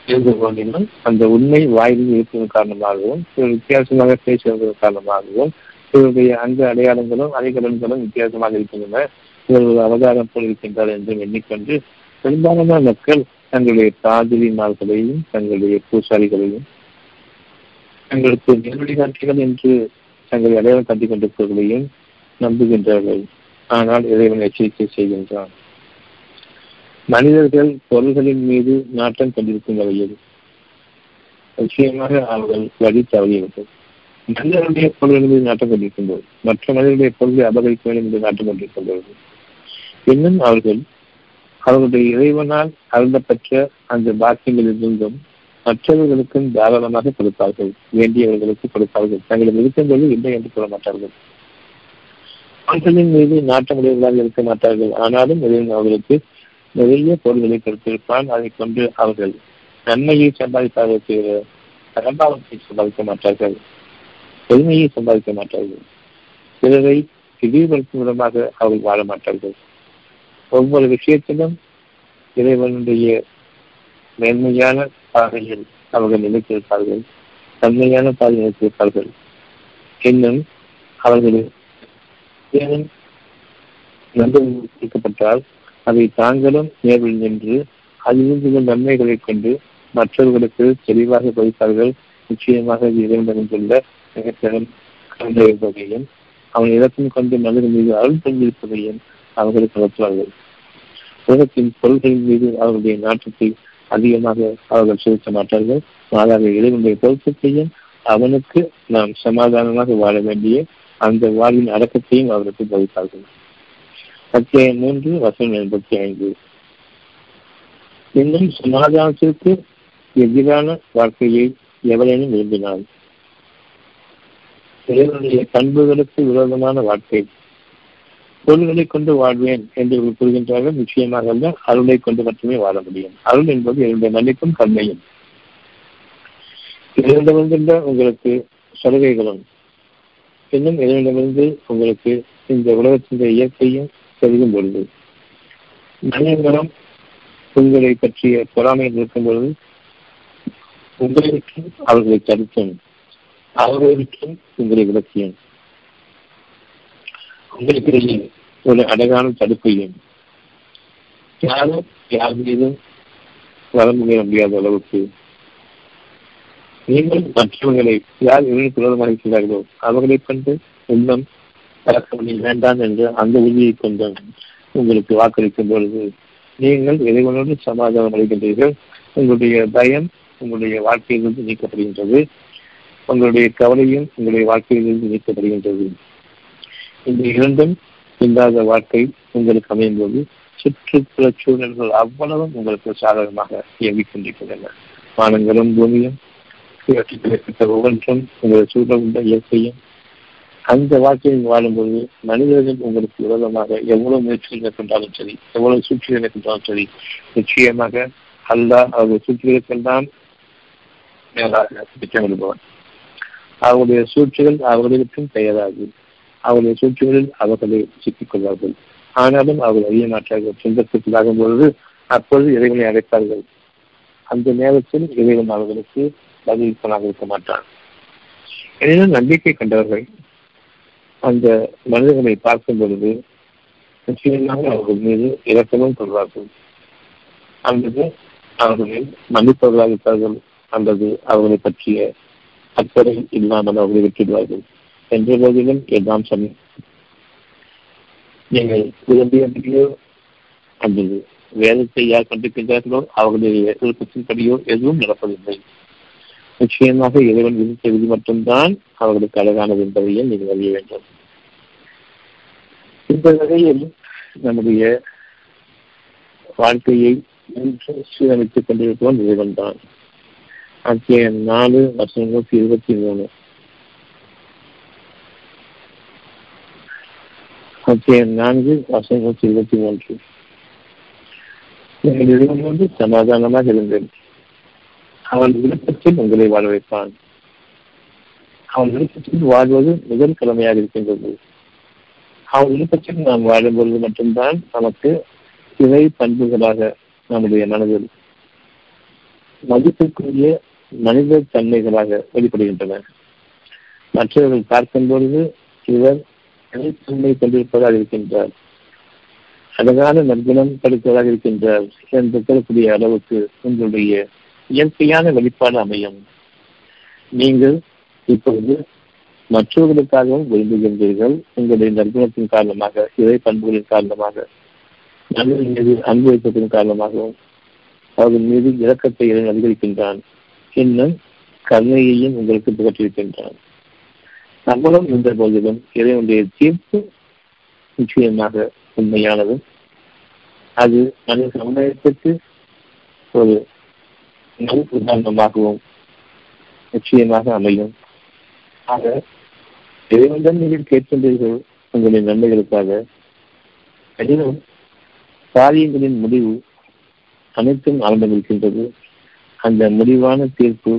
இருந்து அந்த உண்மை வாயில் இருப்பதன் காரணமாகவும் வித்தியாசமாக பேசுவதன் காரணமாகவும் இவருடைய அந்த அடையாளங்களும் அடைகலன்களும் வித்தியாசமாக இருக்கின்றன. இவர்கள் அவதாரம் போல் இருக்கின்றார் என்று எண்ணிக்கொண்டு பெரும்பாலான மக்கள் தங்களுடைய பாதிரிமார்களையும் தங்களுடைய பூசாரிகளையும் தங்களுக்கு நேரடி காட்சிகள் என்று தங்களை அடையாளம் கண்டிக் கொண்டிருப்பவர்களையும் நம்புகின்றார்கள். ஆனால் இறைவன் எச்சரிக்கை செய்கின்றான். மனிதர்கள் பொருள்களின் மீது நாட்டம் கொண்டிருக்கும் வகையில் நிச்சயமாக அவர்கள் வழி தவறியவர்கள் மனிதர்களுடைய பொருள்கள் மீது நாட்டம் கொண்டிருக்கின்றது மற்ற மனிதனுடைய பொருளை அபகரிக்க வேண்டும் என்று நாட்டம் கொண்டிருக்கின்றது இன்னும் அவர்கள் அவர்களுடைய இறைவனால் அருந்தப்பெற்ற அந்த பாக்கியங்களிலிருந்தும் மற்றவர்களுக்கும் தாராளமாக கொடுப்பார்கள் வேண்டியவர்களுக்கு கொடுப்பார்கள். தங்களிடம் இருக்கும்போது இல்லை என்று சொல்ல மாட்டார்கள் அவர்களின் மீது நாட்டமுடையவர்களாக இருக்க மாட்டார்கள். ஆனாலும் இறைவன் அவர்களுக்கு நிறைய பொருள்களை கொடுத்திருப்பான். அதை கொண்டு அவர்கள் நன்மையை சம்பாதிப்பார்கள் தவிர பரம்பாவத்தை சம்பாதிக்க மாட்டார்கள். பெருமையை சம்பாதிக்க மாட்டார்கள். பிறரை இழிவுபடுத்தும் விதமாக அவர்கள் வாழ மாட்டார்கள். ஒவ்வொரு விஷயத்திலும் இறைவனுடைய மேன்மையான பாதையில் அவர்கள் நினைத்திருப்பார்கள் தன்மையான பாதை நினைத்திருப்பார்கள் இன்னும் அவர்கள் நம்பிக்கப்பட்டால் அதை தாங்களும் நேரில் நின்று அதிலிருந்து நன்மைகளைக் கொண்டு மற்றவர்களுக்கு தெளிவாக பதிப்பார்கள் நிச்சயமாக இறைவனிடமுள்ள மிகப்பெரும் கலந்திருப்பதையும் அவன் இலக்கம் கொண்டு மனிதன் மீது அருள் தங்கியிருப்பதையும் அவர்களுக்கு நடத்துவார்கள் உலகத்தின் பொருள்களின் மீது அவர்களுடைய நாட்டத்தை அதிகமாக அவர்கள் செலுத்த மாட்டார்கள். மாறாக இறைவனுடைய பொருத்தத்தையும் அவனுக்கு நாம் சமாதானமாக வாழ வேண்டிய அந்த வாழ்வின் அடக்கத்தையும் அவருக்கு போதிப்பார்கள் அத்தியாயம் மூன்று வசனம் எண்பத்தி ஐந்து. இன்னும் சமாதானத்திற்கு எதிரான வாழ்க்கையை எவரேனும் விரும்பினான் இறைவனுடைய பண்புகளுக்கு விரோதமான வாழ்க்கை பொருள்களை கொண்டு வாழ்வேன் என்று கூறுகின்றார்கள். நிச்சயமாக அல்ல அருளை கொண்டு மட்டுமே வாழ முடியும். அருள் என்பது என்னுடைய மன்னிப்பும் கண்மையும் இறைவனிடமிருந்த உங்களுக்கு சலுகைகளும் என்னும் இறைவனிடமிருந்து உங்களுக்கு இந்த உலகத்தின் இயற்கையும் பெருகும் பொழுது. மனிதனம் உங்களை பற்றிய பொறாமையில் இருக்கும் பொழுது உங்களுக்கு அவர்களை தடுத்தும் அவர்களுக்கும் உங்களை விளக்கியும் உங்களுக்கு ஒரு அழகான தடுப்பையும். யாரும் யார் மீதும் வரமுடிய முடியாத அளவுக்கு நீங்கள் மற்றவர்களை யார் இவனுக்கு விரோதமாக அவர்களை கொண்டு உள்ளம் பழக்க வேண்டாம் என்று அந்த உறுதியை கொண்டு உங்களுக்கு வாக்களிக்கும் பொழுது நீங்கள் இறைவனோடு சமாதானம் அடைகின்றீர்கள். உங்களுடைய பயம் உங்களுடைய வாழ்க்கையிலிருந்து நீக்கப்படுகின்றது. உங்களுடைய கவலையும் உங்களுடைய வாழ்க்கையிலிருந்து நீக்கப்படுகின்றது. இந்த இரண்டும் இல்லாத வாழ்க்கை உங்களுக்கு அமையும் போது சுற்றுப்புற சூழல்கள் அவ்வளவும் உங்களுக்கு சாதகமாக இயங்கிக் கொண்டிருக்கின்றன. வானங்களும் பூமியும் கிடைக்கப்பட்ட ஒவ்வொன்றும் உங்களை சூழல் உள்ள இயற்கையும். அந்த வாழ்க்கையில் வாழும்போது மனிதர்கள் உங்களுக்கு விரோதமாக எவ்வளவு முயற்சிகள் மேற்கொண்டாலும் சரி எவ்வளவு சூழ்ச்சிகள் மேற்கொண்டாலும் சரி நிச்சயமாக அல்லாஹ் அவருடைய சூழ்ச்சிகளுக்கெல்லாம் மேலாக திட்டமிடுபவன் அவருடைய சூழ்ச்சிகள் அவர்களுக்கும் பெயராகும். அவருடைய சூழ்ச்சிகளில் அவர்களை சிக்கிக் கொள்வார்கள். ஆனாலும் அவர்கள் அறிய மாட்டார்கள் துன்பத்திற்குள்ளாகும் பொழுது அப்பொழுது இறைவனை அழைப்பார்கள். அந்த நேரத்தில் இறைவன் அவர்களுக்கு பதிலளிப்பனாக இருக்க மாட்டான் எனினும் நம்பிக்கை கண்டவர்கள் அந்த மனிதர்களை பார்க்கும் பொழுது நிச்சயமாக அவர்கள் மீது இரக்கமும் கொள்வார்கள். அல்லது அவர்களில் மன்னிப்பவர்களாக இருப்பார்கள். அல்லது அவர்களை பற்றிய அக்கறை இல்லாமல் அவர்களை விட்டுவிடுவார்கள். என்ற போதிலும் எல்லாம் சம நீங்கள் விரும்பியபடியோ அல்லது வேதத்தை யார் கண்டிருக்கின்றார்களோ அவர்களுடைய விருப்பத்தின்படியோ எதுவும் நடப்பதில்லை. நிச்சயமாக இறைவன் விதித்த விதி மட்டும்தான் அவர்களுக்கு அழகானது என்பதையும் நீங்கள் அறிய வேண்டும்? இந்த வகையில் நம்முடைய வாழ்க்கையை சீரமைத்துக் கொண்டிருப்பவன் இறைவன் தான். அத்தியாயம் நாலு வருஷம் நூற்றி இருபத்தி மூணு. அத்தியாயம் நான்கு வருஷம் நூற்றி இருபத்தி மூன்று. நீங்கள் இறைவன் வந்து சமாதானமாக இருந்தேன் அவன் விருப்பத்தில் உங்களை வாழ வைப்பான். அவன் விருப்பத்தில் வாழ்வது முதல் கடமையாக இருக்கின்றது. அவன் விருப்பத்தில் நாம் வாழும்பொழுது மட்டும்தான் நமக்கு இவை பண்புகளாக நம்முடைய மனதில் மதிப்பிற்குரிய மனித தன்மைகளாக வெளிப்படுகின்றன. மற்றவர்கள் பார்க்கும் பொழுது இவர் தனித்தன்மை கொண்டிருப்பதாக இருக்கின்றார். அழகான நற்குணம் படுத்ததாக இருக்கின்றார் என்று சொல்லக்கூடிய அளவுக்கு உங்களுடைய இயற்கையான வெளிப்பாடு அமையும். நீங்கள் இப்பொழுது மற்றவர்களுக்காகவும் விரும்புகின்றீர்கள் உங்களுடைய நற்குணத்தின் காரணமாக இறை பண்புகளின் காரணமாக நல்ல மீது அன்பு வைப்பதன் காரணமாகவும் அவர்கள் மீது இரக்கத்தை இறை அதிகரிக்கின்றான். இன்னும் கருணையையும் உங்களுக்கு புகற்றிருக்கின்றான் நம்மளும் இந்த போதிலும் இறைவனுடைய தீர்ப்பு நிச்சயமாக உண்மையானதும் அது மனித சமுதாயத்திற்கு ஒரு நல் உதாரணமாகவும் நிச்சயமாக அமையும் ஆக இறைவன்தான் நீங்கள் கேட்கின்றீர்கள் உங்களின் நன்மைகளுக்காக எனினும் காரியங்களின் முடிவு அனைத்தும் ஆரம்பமிருக்கின்றது அந்த முடிவான தீர்ப்பு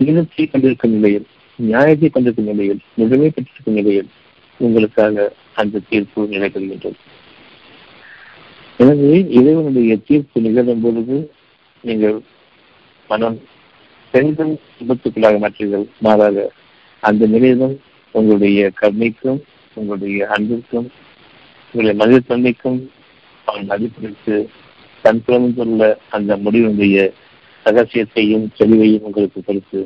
நீளத்தை கொண்டிருக்கும் நிலையில் நியாயத்தை கொண்டிருக்கும் நிலையில் முழுமை பெற்றிருக்கும் நிலையில் உங்களுக்காக அந்த தீர்ப்பு நிலைபெறுகின்றது எனவே இறைவனுடைய தீர்ப்பு நிகழும் பொழுது நீங்கள் மனம் பெண்கள் விபத்துக்களாக மாற்றீர்கள். மாறாக அந்த நிலையிலும் உங்களுடைய கருணைக்கும் உங்களுடைய அன்பிற்கும் உங்களுடைய மனிதத்தன்மைக்கும் அவன் மதிப்பிற்கு தன் பிறந்துள்ள அந்த முடிவினுடைய ரகசியத்தையும் தெளிவையும் உங்களுக்கு கொடுத்து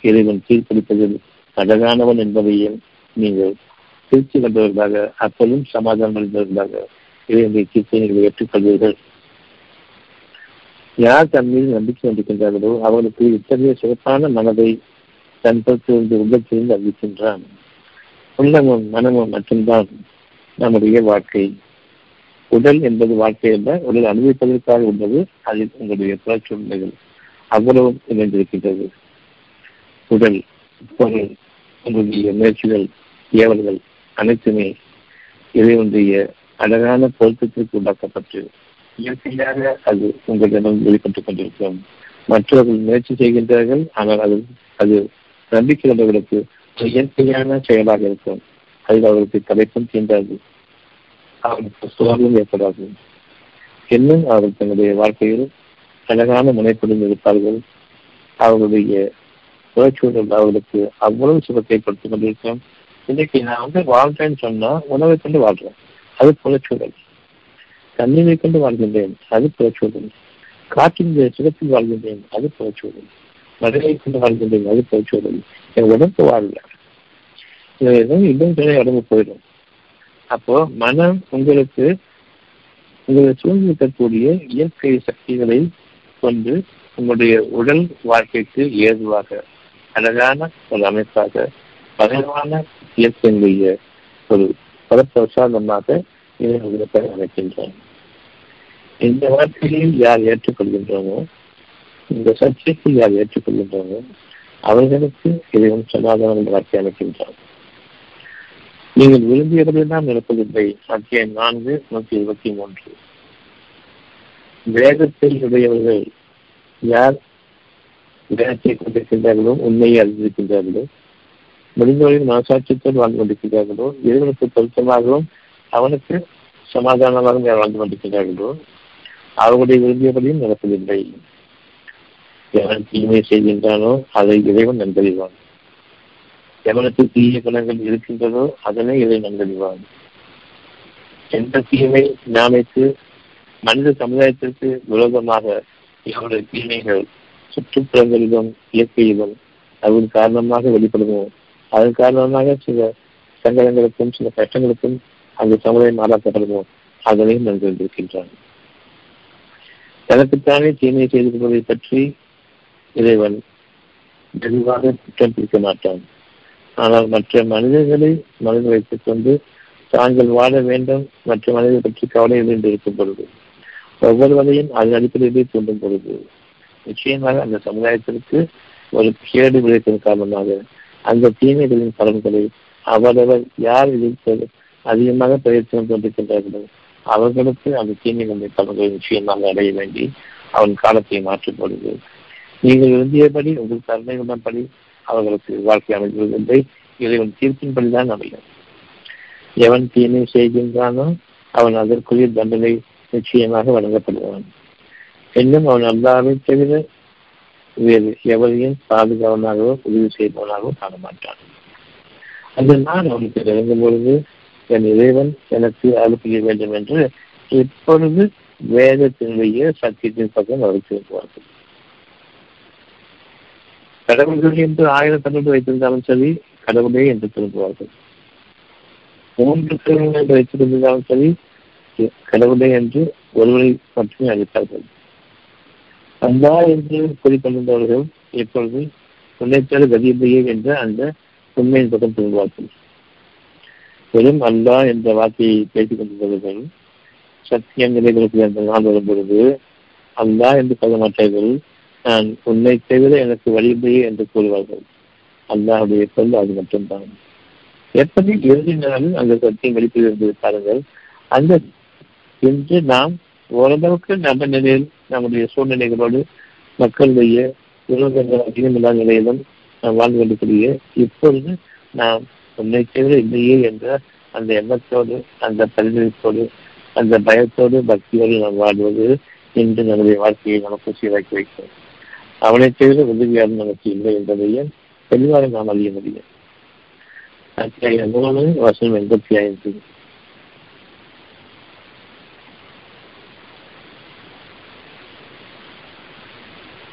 இறைவன் தீர்ப்பளிப்பதில் அழகானவன் என்பதையும் நீங்கள் திருச்சி கண்டவர்களாக அப்பலும் சமாதானம் அடைந்தவர்களாக இறைவனுடைய தீர்ப்பை நீங்கள் ஏற்றுக்கொள்வீர்கள். யார் தன் மீது நம்பிக்கை கொண்டிருக்கின்றார்களோ அவர்களுக்கு இத்தகைய சிறப்பான மனதை தன் பொறுத்திருந்து உள்ளத்திலிருந்து அறிவிக்கின்றான் உள்ளமும் மனமும் மட்டும்தான் நம்முடைய வாழ்க்கை. உடல் என்பது வாழ்க்கை அல்ல உடல் அனுபவிப்பதற்காக உள்ளது அதில் உங்களுடைய புறச்சூழ்நிலைகள் அவ்வளவும் இணைந்திருக்கின்றது. உடல் பொருள் உங்களுடைய முயற்சிகள் ஏவல்கள் அனைத்துமே இறைவனுடைய அழகான பொருத்தத்திற்கு உண்டாக்கப்பட்டு இயற்கையாக அது உங்களிடம் வெளிப்பட்டுக் கொண்டிருக்கும் மற்றவர்கள் முயற்சி செய்கின்றார்கள் ஆனால் அது அது நம்பிக்கை உள்ளவர்களுக்கு இயற்கையான செயலாக இருக்கும் அதில் அவர்களுக்கு தலைப்பும் தீண்டாது அவர்களுக்கு சோர்வும் ஏற்படாது இன்னும் அவர்கள் தங்களுடைய வாழ்க்கையில் அழகான முனைப்புடன் இருப்பார்கள் அவர்களுடைய புறச்சூழல் அவர்களுக்கு அவ்வளவு சுகத்தை கொடுத்துக் கொண்டிருக்கோம் இன்னைக்கு நான் வந்து வாழ்றேன்னு சொன்னா உணவை கொண்டு வாழ்றேன் அது புறச்சூழல் தண்ணீரை கொண்டு வாழ்கின்றேன் அது புறச்சூழல் காற்றின் சுகத்தில் வாழ்கின்றேன் அது புறச்சூழல் மழையை கொண்டு வாழ்கின்றேன் அது புறச்சூழல் என் உடம்பு வாழல இன்னும் உடம்பு போயிடும். அப்போ மனம் உங்களுக்கு உங்களை சூழ்ந்திருக்கக்கூடிய இயற்கை சக்திகளை கொண்டு உங்களுடைய உடல் வாழ்க்கைக்கு ஏதுவாக அழகான ஒரு அமைப்பாக பகவான இயற்கையினுடைய ஒரு பரப்பிரசாதமாக இதை உங்களுக்கு அமைக்கின்றோம் இந்த வாழ்க்கையில் யார் ஏற்றுக்கொள்கின்றோமோ இந்த சர்ச்சைக்கு யார் ஏற்றுக்கொள்கின்றோமோ அவர்களுக்கு இதையும் சமாதானம் என்ற வார்த்தை அமைக்கின்றான் நீங்கள் விரும்பியபடியெல்லாம் நடப்பதில்லை அத்தியாயம் நான்கு நூற்றி இருபத்தி மூன்று. வேதத்தில் உடையவர்கள் யார் வேதத்தை கொண்டிருக்கின்றார்களோ உண்மையை அறிந்திருக்கின்றார்களோ முடிந்தவரின் மனசாட்சியத்தோடு வாழ்ந்து கொண்டிருக்கிறார்களோ இறைவனுக்கு பொருத்தமாகவும் அவனுக்கு சமாதானமாகவும் யார் வாழ்ந்து கொண்டிருக்கிறார்களோ அவர்களுடைய விரும்பியபடியும் நடப்பதில்லை. எவன் தீமை செய்கின்றானோ அதை இறைவன் நன்கறிவான். எவனுக்கு தீய குணங்கள் இருக்கின்றதோ அதனை இதை நன்கறிவான். எந்த தீமை நாளைக்கு மனித சமுதாயத்திற்கு விரோதமாக இவருடைய தீமைகள் சுற்றுப்புறங்களிலும் இயற்கையிலும் அதன் காரணமாக வெளிப்படுமோ? அதன் காரணமாக சில சங்கடங்களுக்கும் சில கஷ்டங்களுக்கும் அந்த சமுதாயம் ஆளாக்கப்படுமோ? அதனையும் நன்கறிந்திருக்கின்றான். தனக்குத்தானே தீமை செய்து கொள்வதை பற்றி இறைவன் தெளிவாக குற்றம் பிடிக்க மாட்டான். ஆனால் மற்ற மனிதர்களை மனதில் வைத்துக் கொண்டு தாங்கள் வாழ வேண்டும் மற்ற மனிதர்கள் பற்றி கவலை என்று இருக்கும் பொழுது ஒவ்வொருவரையும் அதன் அடிப்படையிலே தூண்டும் பொழுது நிச்சயமாக அந்த சமுதாயத்திற்கு ஒரு கேடு விளைப்பதன் காரணமாக அந்த தீமைகளின் பலன்களை அவரவர் யார் இதில் அதிகமாக பிரயத்தனம் கொண்டிருக்கின்றார்களோ அவர்களுக்கு அந்த தீமை நம்மை பலன்களை நிச்சயமாக அடைய வேண்டி அவன் காலத்தை மாற்றும் பொழுது நீங்கள் விரும்பியபடி உங்கள் கருணைகளின்படி அவர்களுக்கு வாழ்க்கை அமைவதில்லை இறைவன் தீர்ப்பின்படிதான் அமையும். எவன் தீமை செய்கின்றானோ அவன் அதற்குரிய தண்டனை நிச்சயமாக வழங்கப்படுவான். இன்னும் அவன் அல்லாவை தவிர வேறு எவரையும் பாதுகாவனாகவோ உதவி செய்பவனாகவோ காண மாட்டான் அந்த நாள் அவனுக்கு இறங்கும் பொழுது என் இறைவன் எனக்கு அருள் வேண்டும் என்று இப்பொழுது வேதத்தினுடைய சத்தியத்தின் பக்கம் அழைத்திருப்பார்கள் கடவுள்கள் என்று ஆயிரம் தமிழ் வைத்திருந்தாலும் சரி கடவுளே என்று திரும்புவார்கள். மூன்று கடவுள் என்று வைத்திருந்தாலும் சரி கடவுளே என்று ஒருவரை மட்டுமே அழைத்தார்கள். அல்லா என்று கூறிக்கொண்டிருந்தவர்கள் இப்பொழுது முன்னேற்ற கதியில்லையே என்ற அந்த உண்மையின் பக்கம் திரும்புவார்கள். பெரும் அல்லா என்ற வார்த்தையை பேசிக் கொண்டிருந்தவர்கள் சத்தியம் நிலைகளுக்கு அந்த நாள் வரும்பொழுது அல்லா என்று சொல்ல மாட்டார்கள் நான் உன்னை தவிர எனக்கு வழிபடியே என்று கூறுவார்கள். அல்லாவுடைய சொல் அது மட்டும்தான். எப்படி இறுதி நாளில் அந்த சத்தியம் வெளிப்பது என்பதை பாருங்கள் அந்த இன்று நாம் ஓரளவுக்கு நம்ம நிலையில் நம்முடைய சூழ்நிலைகளோடு மக்களுடைய விரோதங்கள் அதிகமில்லாத நிலையிலும் நாம் வாழ்ந்து கொண்டிருக்கிற இப்பொழுது நாம் உன்னை தவிர இல்லையே என்ற அந்த எண்ணத்தோடு அந்த பரிந்துரைப்போடு அந்த பயத்தோடு பக்தியோடு நாம் வாழ்வது என்று நம்முடைய வாழ்க்கையை நமக்கு சீராக்கி வைக்கும். அவனை தவிர உதவியாளர் நமக்கு இல்லை என்பதையும் தெளிவாக நாம் அறிய முடியும்? அத்தியாயம் மூணு வருஷம் எண்பத்தி ஐந்து.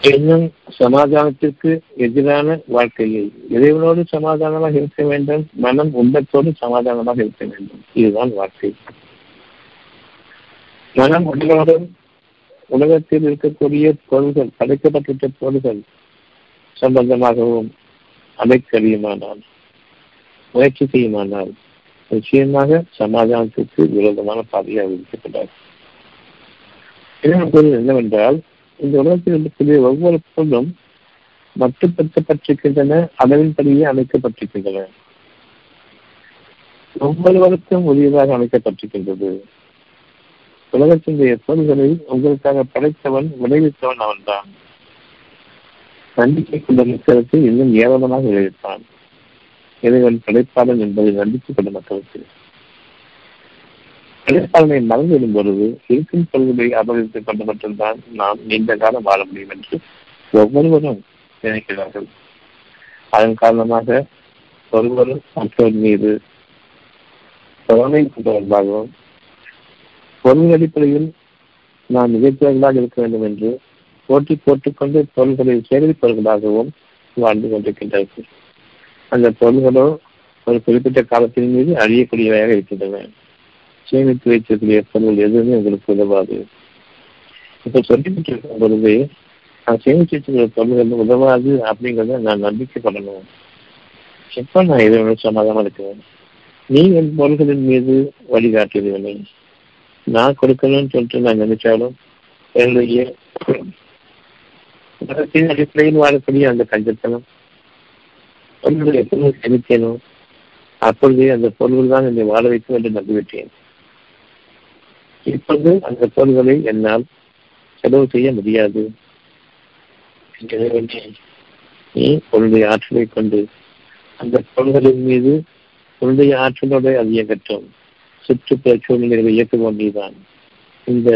இன்னும் சமாதானத்திற்கு எதிரான வாழ்க்கையை இறைவனோடு சமாதானமாக இருக்க வேண்டும் மனம் உள்ளத்தோடு சமாதானமாக இருக்க வேண்டும். இதுதான் வாழ்க்கை. மனம் உடலோடு உலகத்தில் இருக்கக்கூடிய பொருள்கள் படைக்கப்பட்டுள்ள பொருள்கள் சம்பந்தமாகவும் அமைக்கறியுமானால் முயற்சி செய்யுமானால் நிச்சயமாக சமாதானத்திற்கு விரோதமான பாதையாக விதிக்கப்பட்டார் இதன் என்னவென்றால் இந்த உலகத்தில் இருக்கக்கூடிய ஒவ்வொரு பொருளும் மட்டுப்படுத்தப்பட்டிருக்கின்றன அளவின்படியே அமைக்கப்பட்டிருக்கின்றன. ஒவ்வொருவருக்கும் உரியதாக அமைக்கப்பட்டிருக்கின்றது. உலகத்தினுடைய பொருள்களை உங்களுக்காக படைத்தவன் விளைவித்தவன் அவன்தான். நம்பிக்கை கொண்ட மக்களுக்கு இன்னும் ஏராளமாக விளைவித்தான் இறைவன் படைப்பாளன் என்பதை நம்பிக்கை கொண்ட மக்களுக்கு. படைப்பாளனை மறந்துவிடும் பொழுது இருக்கும் பொருள்களை அபகரித்துக் கொண்டு மட்டும்தான் நாம் நீண்ட காலம் வாழ முடியும் என்று ஒவ்வொருவரும் நினைக்கிறார்கள். அதன் காரணமாக ஒருவரும் மற்றவர் மீது பொறுமை கொண்டவர்களாகவும் பொருள் அடிப்படையில் நாம் மிகப்பெரியவர்களாக இருக்க வேண்டும் என்று போட்டி போட்டுக்கொண்டு பொருள்களை சேகரிப்பவர்களாகவும் வாழ்ந்து கொண்டிருக்கின்றார்கள். அந்த பொருள்களோ ஒரு குறிப்பிட்ட காலத்தின் மீது அழியக்கூடியவையாக இருக்கின்றன. சேமித்து வைத்திருக்கிற பொருள் எதுவுமே உங்களுக்கு உதவாது. இப்ப சொல்லிக்கிட்டு பொழுது நான் சேமித்து வச்சிருக்கிற பொருள்கள் உதவாது அப்படிங்கிறத நான் நம்பிக்கைப்படணும். எப்ப நான் இதனோட சமாதானம் இருக்கிறேன்? நீ என் பொருள்களின் மீது வழிகாட்டுவதில்லை நான் கொடுக்கணும்னு சொல்லிட்டு நான் நினைச்சாலும் என்னுடைய மதத்தின் அடிப்படையில் வாழக்கூடிய அந்த கஞ்சத்தனம் பொருள்களை எப்பொழுது செலுத்தேனோ அப்பொழுதே அந்த பொருள்கள் தான் என்னை வாழ வைக்கும் என்று நம்பிவிட்டேன். இப்பொழுது அந்த பொருள்களை என்னால் செலவு செய்ய முடியாது. நீ உன்னுடைய ஆற்றலை கொண்டு அந்த பொருள்களின் மீது உன்னுடைய ஆற்றலோடு அது இயக்கட்டும் சுற்றுப்புற சூழ்நிலைகளை இயக்குவோம் நீதான். இந்த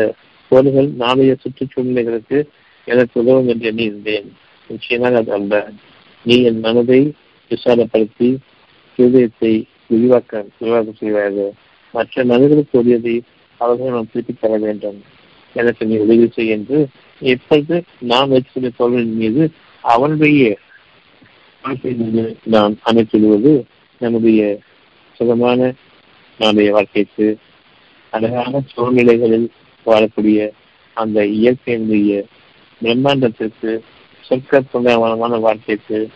பொருள்கள் நாளைய சுற்றுச்சூழ்நிலைகளுக்கு எனக்கு உதவும் என்று எண்ணி இருந்தேன் நிச்சயமாக அது அல்ல. நீ என் மனதை விசாலப்படுத்தி இருதயத்தை விரிவாக்க விரிவாக்கம் செய்வாயாக. மற்ற மனிதர்களுக்கு உரியதை அவர்களை நாம் திருப்பித் தர வேண்டும். எனக்கு நீ உதவி செய் என்று எப்பொழுது நாம் வச்சிருந்த பொருளின் மீது அவனுடைய நாம் அமைத்துள்வது நம்முடைய சுகமான நம்முடைய வாழ்க்கைக்கு அழகான சூழ்நிலைகளில் வாழக்கூடிய அந்த இயற்கையினுடைய பிரம்மாண்டத்திற்கு சொற்க வாழ்க்கைக்கு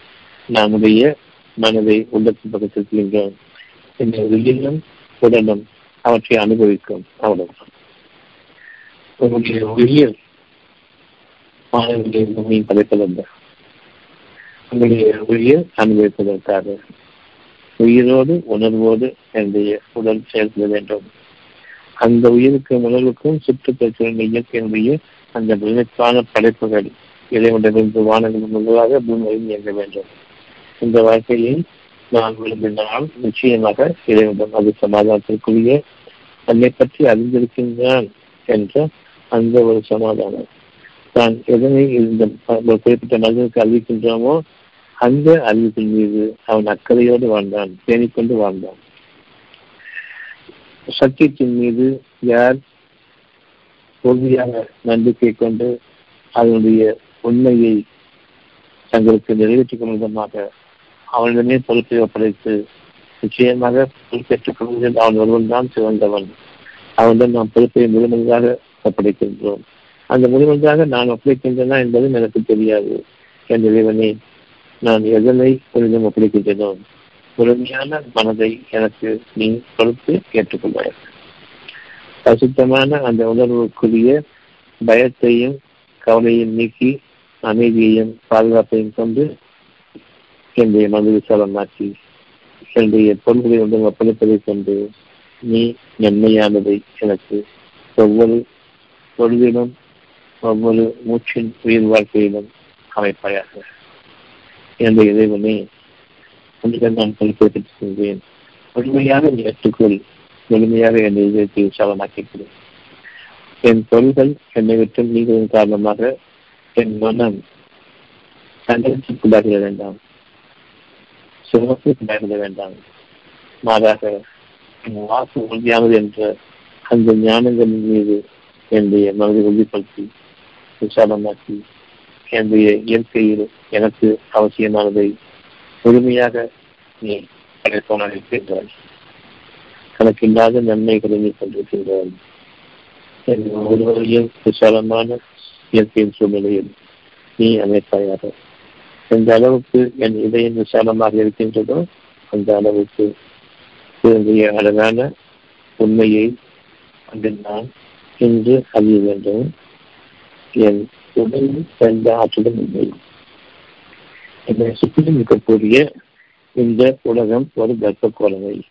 நம்முடைய மனதை உள்ளத்தின் பக்கத்தில் இந்த உயிரிலும் உடனும் அவற்றை அனுபவிக்கும். அவ்வளவுதான் உங்களுடைய உயிர் மாணவர்களுடைய பூமியை படைப்பதல்ல உங்களுடைய உயிர் அனுபவிப்பதற்காக உயிரோடு உணர்வோடு என்னுடைய உடல் செயல்பட வேண்டும் அந்த உயிருக்கும் உணர்வுக்கும் சுற்றுப்புறச்சூழல் இயற்கையினுடைய அந்த விளைக்கான படைப்புகள் இறைவனிலிருந்து வானங்கள் முதலாக பூமியில் இயங்க வேண்டும். இந்த வாழ்க்கையை நான் விரும்பினால் நிச்சயமாக இறைவன் அது சமாதானத்திற்குரிய தன்னை பற்றி அறிந்திருக்கின்றான் என்ற அந்த ஒரு சமாதானம். தான் எதனை இந்த குறிப்பிட்ட மனிதனுக்கு அறிவிக்கின்றோமோ அந்த அறிவிப்பின் மீது அவன் அக்கறையோடு வாழ்ந்தான் பேணிக்கொண்டு வாழ்ந்தான். சத்தியத்தின் மீது யார் உறுதியாக நம்பிக்கை கொண்டு அதனுடைய உண்மையை தங்களுக்கு நிறைவேற்றிக் கொள்வதமாக விதமாக அவனிடமே பொறுப்பை ஒப்படைத்து நிச்சயமாக பொறுப்பேற்றுக் கொள்வதில் அவன் ஒருவன் தான் சிறந்தவன். அவனிடம் நாம் பொறுப்பை முழுமையாக ஒப்படைக்கின்றோம். அந்த முழுமையாக நான் ஒப்படைக்கின்றனா என்பதும் எனக்கு தெரியாது. என் இறைவனை நான் எதனை உன்னிடம் ஒப்படைக்கின்றனோ முழுமையான மனதை எனக்கு நீ கொடுத்து ஏற்றுக்கொள்வாய். பசுத்தமான அந்த உணர்வுக்குரிய பயத்தையும் கவலையும் நீக்கி அமைதியையும் பாதுகாப்பையும் கொண்டு என்னுடைய மனது விசாலமாக்கி என்னுடைய பொருள்களை வந்து ஒப்படைப்பதைக் கொண்டு நீ நன்மையானதை எனக்கு ஒவ்வொரு பொழுதிலும் ஒவ்வொரு மூச்சின் உயிர் வாழ்க்கையிலும் அமைப்பாயாக. என்னுடைய இறைவனே உன்னிடம் நான் பொறுப்பேற்றுச் சென்றேன் முழுமையாக நீ ஏற்றுக்கொள். முழுமையாக என் இதயத்தை விசாலமாக்கிக்கிறேன் என் பொருள்கள் என்னை விட்டு நீங்களின் காரணமாக என் மனம் சந்தேகத்திற்குள்ளாகிட வேண்டாம் சிரமத்திற்குள்ளாகிட வேண்டாம். மாறாக என் வாக்கு உறுதியானது என்ற அந்த ஞானங்களின் மீது என்னுடைய மனதை உறுதிப்படுத்தி விசாலமாக்கி என்னுடைய இயற்கையில் எனக்கு அவசியமானதை முழுமையாக நீ படைப்பவனாக இருக்கின்றாய் கணக்கில்லாத நன்மைகளை நீ கொண்டிருக்கின்றாய். என் ஒருவரையும் விசாலமான இயற்கையின் சூழ்நிலையில் நீ அமைப்பாயாக எந்த அளவுக்கு என் இதயம் விசாலமாக இருக்கின்றதோ அந்த அளவுக்கு என்னுடைய அழகான உண்மையை அங்கு நான் இன்று அறிய வேண்டும். என் உடலில் எந்த ஆற்றலும் இல்லை. என்னை சுற்றிலும் இருக்கக்கூடிய இந்த உலகம் ஒரு கர்ப்ப கோலவை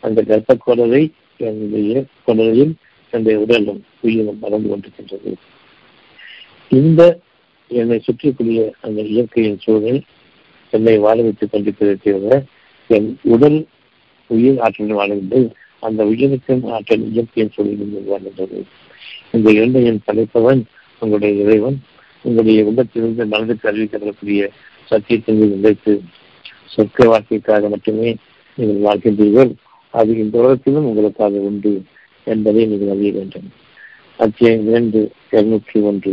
அந்த கர்ப்ப கோலவை என்னுடைய குடலையும் என்னுடைய உடலும் உயிரும் வளர்ந்து கொண்டிருக்கின்றது. இந்த என்னை சுற்றிக்கூடிய அந்த இயற்கையின் சூழல் என்னை வாழ வைத்துக் கொண்டிருக்கிறதை தவிர என் உடல் உயிர் ஆற்றலில் வாழ்கின்றது அந்த உயிருக்கு ஆற்றல் இயற்கையின் சூழலில் வாழ்கின்றது. இந்த இரண்டையும் படைப்பவன் உங்களுடைய இறைவன். உங்களுடைய உள்ளத்திலிருந்து மனதுக்கு அறிவிக்கப்படக்கூடிய சத்தியத்தின் நிலைத்து சொற்க வாழ்க்கைக்காக மட்டுமே நீங்கள் வாழ்கின்றீர்கள். அது இந்த உலகத்திலும் உங்களுக்காக உண்டு என்பதை நீங்கள் அறிய வேண்டும். அத்தியாயம் இரண்டு இருநூற்றி ஒன்று.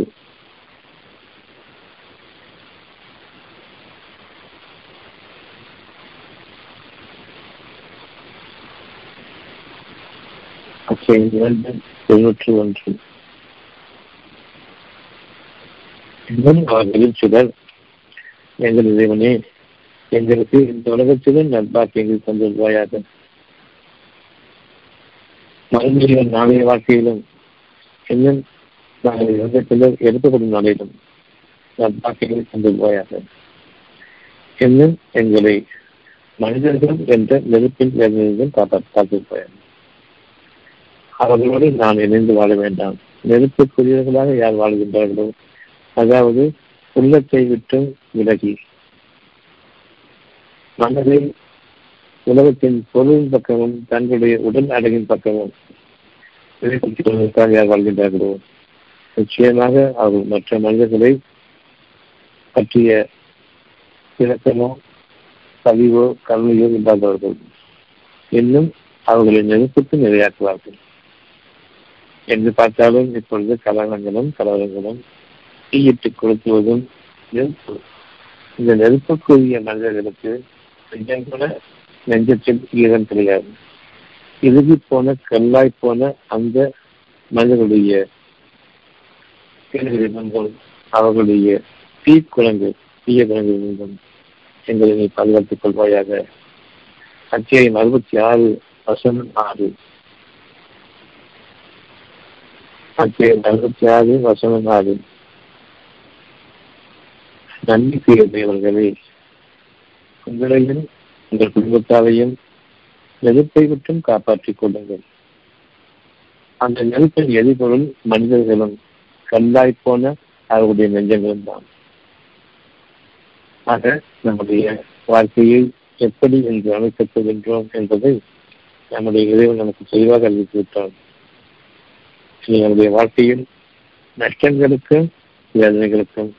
தொன்னூற்றி ஒன்று. இன்னும் அவர்களில் சிலர் எங்கள் இறைவனே எங்களுக்கு இந்த உலகத்திலும் நட்பாக்கியங்கள் தந்துள்வாயாக மறுமையிலும் நாளைய வாழ்க்கையிலும் இன்னும் நாங்கள் உலகத்திலும் எடுக்கப்படும் நாளிலும் நட்பாக்கியங்களை தந்துள்வாயாக இன்னும் எங்களை மனிதர்கள் என்ற நெருப்பின் வேதனையிலும் காத்திருப்பாயாக அவர்களோடு நான் இணைந்து வாழ வேண்டாம். நெருப்புக்குரியவர்களாக யார் வாழ்கின்றார்களோ அதாவது உள்ளத்தை விட்டும் விலகி. மனதை உலகத்தின் பொருளின் பக்கமும் தங்களுடைய உடல் அடகின் பக்கமும் யார் வாழ்கின்றார்களோ நிச்சயமாக அவர்கள் மற்ற மனிதர்களை பற்றிய இலக்கமோ பதிவோ கருணையோ இல்லாதவர்கள். இன்னும் அவர்களை நெருப்புக்கு நிறையாக்குவார்கள் என்று பார்த்தாலும் இப்பொழுது கலகங்களும் கலவரங்களும் தீயிட்டு கொளுத்துவதும் நெருப்பு. இந்த நெருப்புக்குரிய மனிதர்களுக்கு கொஞ்சம் கூட நெஞ்சத்தில் ஈரம் கிடையாது. இறுதி போன கல்லாய் போன அந்த மனிதர்களுடைய கேள்விகளிலிருந்தும் அவர்களுடைய தீக்குளங்கள் தீய குழங்கு குணங்களிலிருந்தும் எங்களை நீ பாதுகாத்துக் கொள்வாயாக. அத்தியாயம் அறுபத்தி ஆறு வசனம் ஆறு. அத்தியாயம் அறுபத்தி ஆறு ஆறு நம்பிக்கையுடையவர்களே உங்களையும் உங்கள் குடும்பத்தாரையும் நெருப்பை விட்டும் காப்பாற்றிக் கொள்ளுங்கள் அந்த நெருப்பின் எரிபொருள் மனிதர்களும் கல்லாய் போன அவருடைய நெஞ்சங்களும் தான் ஆக நம்முடைய வாழ்க்கையை எப்படி என்று அமைக்கப்படுகின்றோம் என்பதை நம்முடைய இறைவன் நமக்கு தெளிவாக அறிவித்து விட்டான் என்னுடைய வாழ்க்கையில் நஷ்டங்களுக்கும் வேதனைகளுக்கும்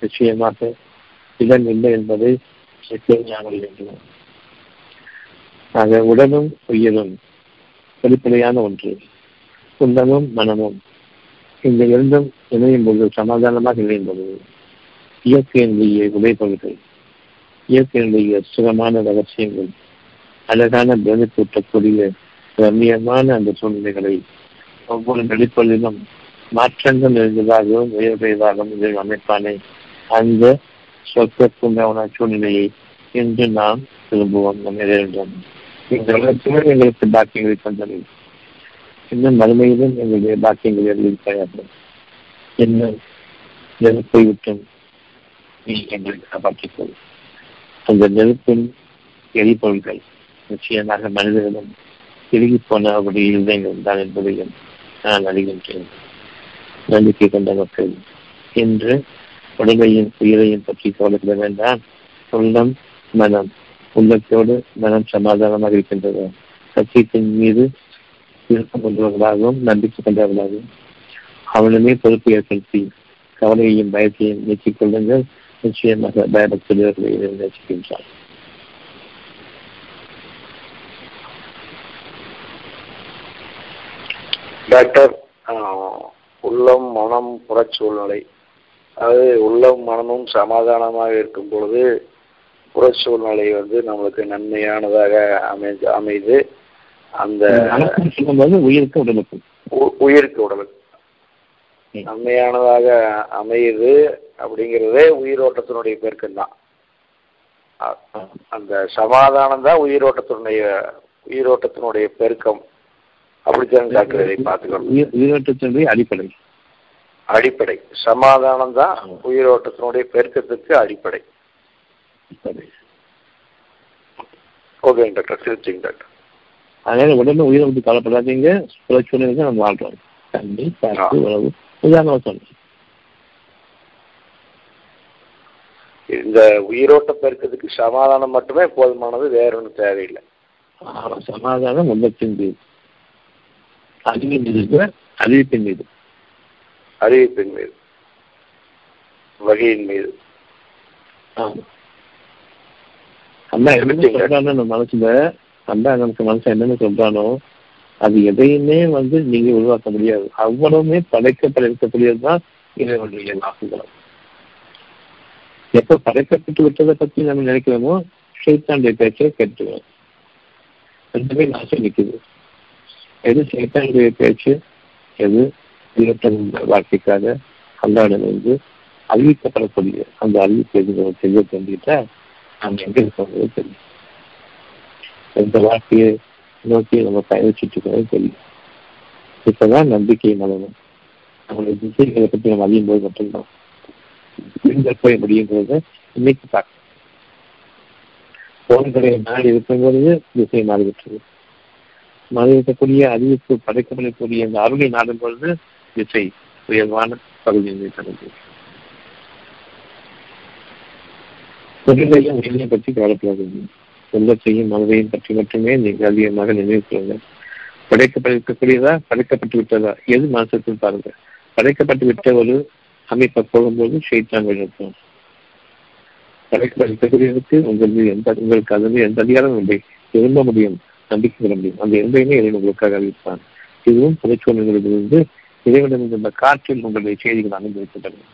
நிச்சயமாக இடம் இல்லை என்பதை ஞாபகம் வேண்டும் ஆக உடலும் உயிரும் வெளிப்படையான ஒன்று. உள்ளமும் மனமும் இந்த இரண்டும் இணையும் பொழுது சமாதானமாக இணையும் பொழுது இயற்கையினுடைய உடைப்பொருள்கள் இயற்கையினுடைய சுகமான ரகசியங்கள் அழகான பிரமிப்பூட்டக்கூடிய ரம்மியமான அந்த சூழ்நிலைகளை ஒவ்வொரு வெளிப்பொருளிலும் மாற்றங்கள் இருந்ததாகவும் உயர்வையதாகவும் இதை அமைப்பானே. அந்த சொற்கற்குண்டான சூழ்நிலையை இன்று நாம் திரும்புவோம் நம்ம வேண்டும். இந்த உலகத்திலும் எங்களுக்கு பாக்கியங்களை தந்தது இன்னும் மறுமையிலும் எங்களுடைய பாக்கியங்களை எழுதியிருக்கிறார்கள் என்ன நெருப்பை விட்டும் நீ எங்களை காப்பாற்றிக்கொள். அந்த நெருப்பின் எரிபொருள்கள் நிச்சயமாக மனிதர்களும் திருகி போன அவருடைய இருதயங்கள் தான் என்பதையும் நான் அறிகின்றேன் நம்பிக்கை கொண்ட மக்கள் என்று உடலையும் உயிரையும் பற்றி கவலைப்பட வேண்டாம். உள்ளம் மனம் உள்ளத்தோடு மனம் சமாதானமாக இருக்கின்றது. சத்தியத்தின் மீது விருப்பம் கொண்டவர்களாகவும் நம்பிக்கை கொண்டவர்களாகவும் அவனுமே பொறுப்பு ஏற்படுத்தி கவலையையும் பயத்தையும் நீக்கிக் கொள்ளுங்கள். நிச்சயமாக பயபக்தர்களை நேசிக்கின்றான். டாக்டர் உள்ளம் மனம் புறச்சூழ்நிலை அதாவது உள்ளம் மனமும் சமாதானமாக இருக்கும் பொழுது புறச்சூழ்நிலை வந்து நம்மளுக்கு நன்மையானதாக அமைந்து அமைது. அந்த உயிருக்கு உடலுக்கும் உயிருக்கு உடலுக்கு. நன்மையானதாக அமையுது அப்படிங்கிறதே உயிரோட்டத்தினுடைய பெருக்கம் தான். அந்த சமாதானம் தான் உயிரோட்டத்தினுடைய உயிரோட்டத்தினுடைய பெருக்கம். அப்படித்தான் டாக்டர் பார்த்துக்கணும். உயிரோட்டத்தினுடைய அடிப்படை. அடிப்படை. சமாதானம் தான் உயிரோட்டத்தினுடைய பெருக்கத்துக்கு அடிப்படை. ஓகேங்க டாக்டர். திருச்சிங்க டாக்டர். அதனால உடனே உயிரை விட்டு கவலைப்படாதீங்க. புறச்சூழ்நிலை நம்ம வாழ்றோம் தண்ணி காற்று உணவு உதாரணம் சொன்னேன் இந்த உயிரோட்ட பெருக்கத்துக்கு சமாதானம் மட்டுமே போதுமானது வேற ஒன்றும் தேவையில்லை சமாதானம் உள்ளத்தின் மீது அறிவின் மீது அறிவிப்பின் மீது அறிவிப்பின் மீது வகையின் மீது அண்ணா என்ன சொல்றானோ நம்ம மனசுல அண்ணா நமக்கு மனசு என்னன்னு சொல்றானோ அது எதையுமே வந்து நீங்க உருவாக்க முடியாது. அவ்வளவுமே படைக்கப்பட்டிருக்கக்கூடியது தான் இறைவனுடைய வாக்குகளும் எப்ப படைக்கப்பட்டு விட்டதை பத்தி நம்ம நினைக்கிறோமோ சைத்தானுடைய பேச்சை கேட்டுக்கிறோம் ரெண்டுமே நாசம் நிற்குது எது சைத்தானுடைய பேச்சு? எது உயிரற்ற வாழ்க்கைக்காக அல்லாடமிருந்து அறிவிக்கப்படக்கூடிய அந்த அறிவிப்பு எது தெரிய தெரிஞ்சுக்கிட்டா நம்ம எங்க இருக்கிறது தெரியும். எந்த வாழ்க்கையை நோக்கி நம்ம பயணிச்சுட்டு இருக்கிறது தெரியும். இப்பதான் நம்பிக்கை மலரும். நம்மளுடைய திசைகளை பற்றி நம்ம அறியும் போது மட்டும்தான். பெண்கள் போய் முடியுங்கிறத இன்னைக்கு பார்க்கணும் போன்களை இருக்கும் பொழுது திசை மாறிவிட்டது. மாறி அறிவிப்பு படைக்கப்படக்கூடிய இந்த அருளை நாடும் பொழுது திசை உயர்வான பகுதியை தருது தொழிலையும் உயிரை பற்றி கவலைப்படாதீங்க சொந்தத்தையும் மனதையும் பற்றி மட்டுமே நீங்கள் அதிகமாக நினைவு கொள்ளுங்கள். படைக்கப்பட்டிருக்கக்கூடியதா படைக்கப்பட்டு விட்டதா எது மனசத்தில் பாருங்க படைக்கப்பட்டு விட்ட ஒரு அமைப்பை போகும்போது ஷெய்தான் வழிநடத்தும் படைக்கப்பட்டிருக்கக்கூடியதுக்கு உங்களுக்கு எந்த உங்களுக்கு அதில் எந்த அதிகாரம் இல்லை. விரும்ப முடியும். நம்பிக்கை பெற முடியும். அந்த எந்தையுமே இறைவன் உங்களுக்காக அறிவிப்பான். இதுவும் புதைச்சோன்களிலிருந்து இறைவனிடம் இந்த காற்றில் உங்களுடைய செய்திகள் அனுபவிக்கின்றன.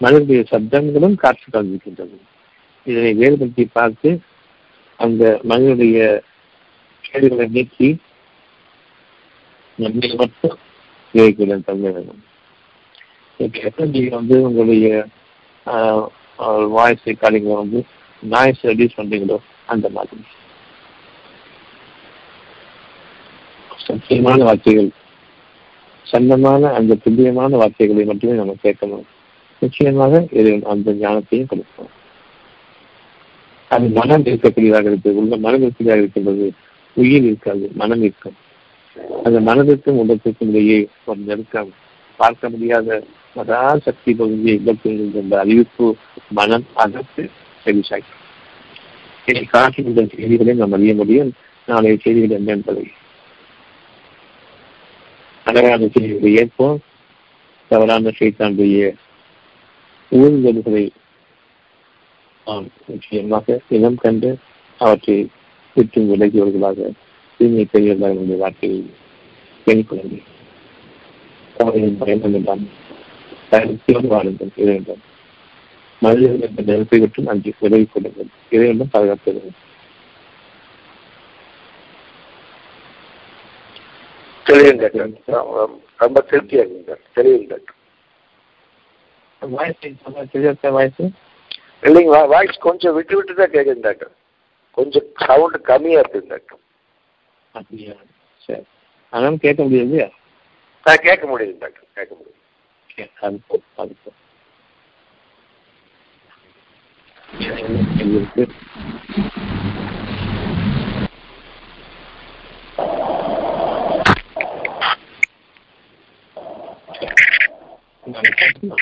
மனிதனுடைய சப்தங்களும் காற்று அனுபவிக்கின்றது இதனை வேறுபடுத்தி பார்த்து அந்த மனிதனுடைய கேடுகளை நீக்கி நன்மை மட்டும் விவேகிற தங்க வேணும் இப்போ எப்போ நீங்கள் வந்து உங்களுடைய வாய்ஸ் ரெக்கார்டிங்கில் வந்து நாய்ஸ் ரெடியூஸ் பண்ணுறீங்களோ அந்த மாதிரி. சத்தியமான வார்த்தைகள் சந்தமான அந்த துல்லியமான வார்த்தைகளை மட்டுமே நம்ம கேட்கணும். நிச்சயமாக இறைவன் அந்த ஞானத்தையும் கொடுக்கணும் அது மனம் இருக்கக்கூடியதாக இருக்குது. உள்ள மனம் இருக்கக்கூடியதாக இருக்கின்றது. உயிர் இருக்காது மனம் இருக்கும். அந்த மனதிற்கும் உடத்திற்கும் இடையே ஒரு நெருக்கம். பார்க்க முடியாத மதா சக்தி பகுதியை இழப்பில் என்ற அறிவிப்பு மனம் அதற்கு செவிசாய் இதை காட்டுகின்ற செய்திகளை நாம் அறிய முடியும். நாளைய செய்திகள் என்ன என்பதை அழகான செய்திகளை ஏற்போம் தவறான செய்தாண்டுடைய ஊழல்களை நாம் நிச்சயமாக இனம் கண்டு அவற்றை விட்டு விலகியவர்களாக தீமை பெரியவர்களாக நம்முடைய வாழ்க்கையை வெளிக்கொள்ளுங்கள் கவலையும் பயணம் இல்லாமல் தயவுத்தியோடு வாழுங்கள். இறைவன் மனிதர்கள் நெருப்பை விட்டு அஞ்சு விலகிக் கொள்ளுங்கள். இறைவனும் பாதுகாத்து டாக்டர். ரொம்ப திருப்தியாக இருக்குங்க தெரியும் டாக்டர். வாய்ஸ் இல்லைங்க வாய்ஸ் கொஞ்சம் விட்டு விட்டு தான் கேட்குது டாக்டர். கொஞ்சம் சவுண்டு கம்மியாக இருக்குங்க டாக்டர். அப்படியா? சரி. ஆனாலும் கேட்க முடியாது? ஆ கேட்க முடியுது டாக்டர். கேட்க முடியுது. அது அது போ one. Thank you.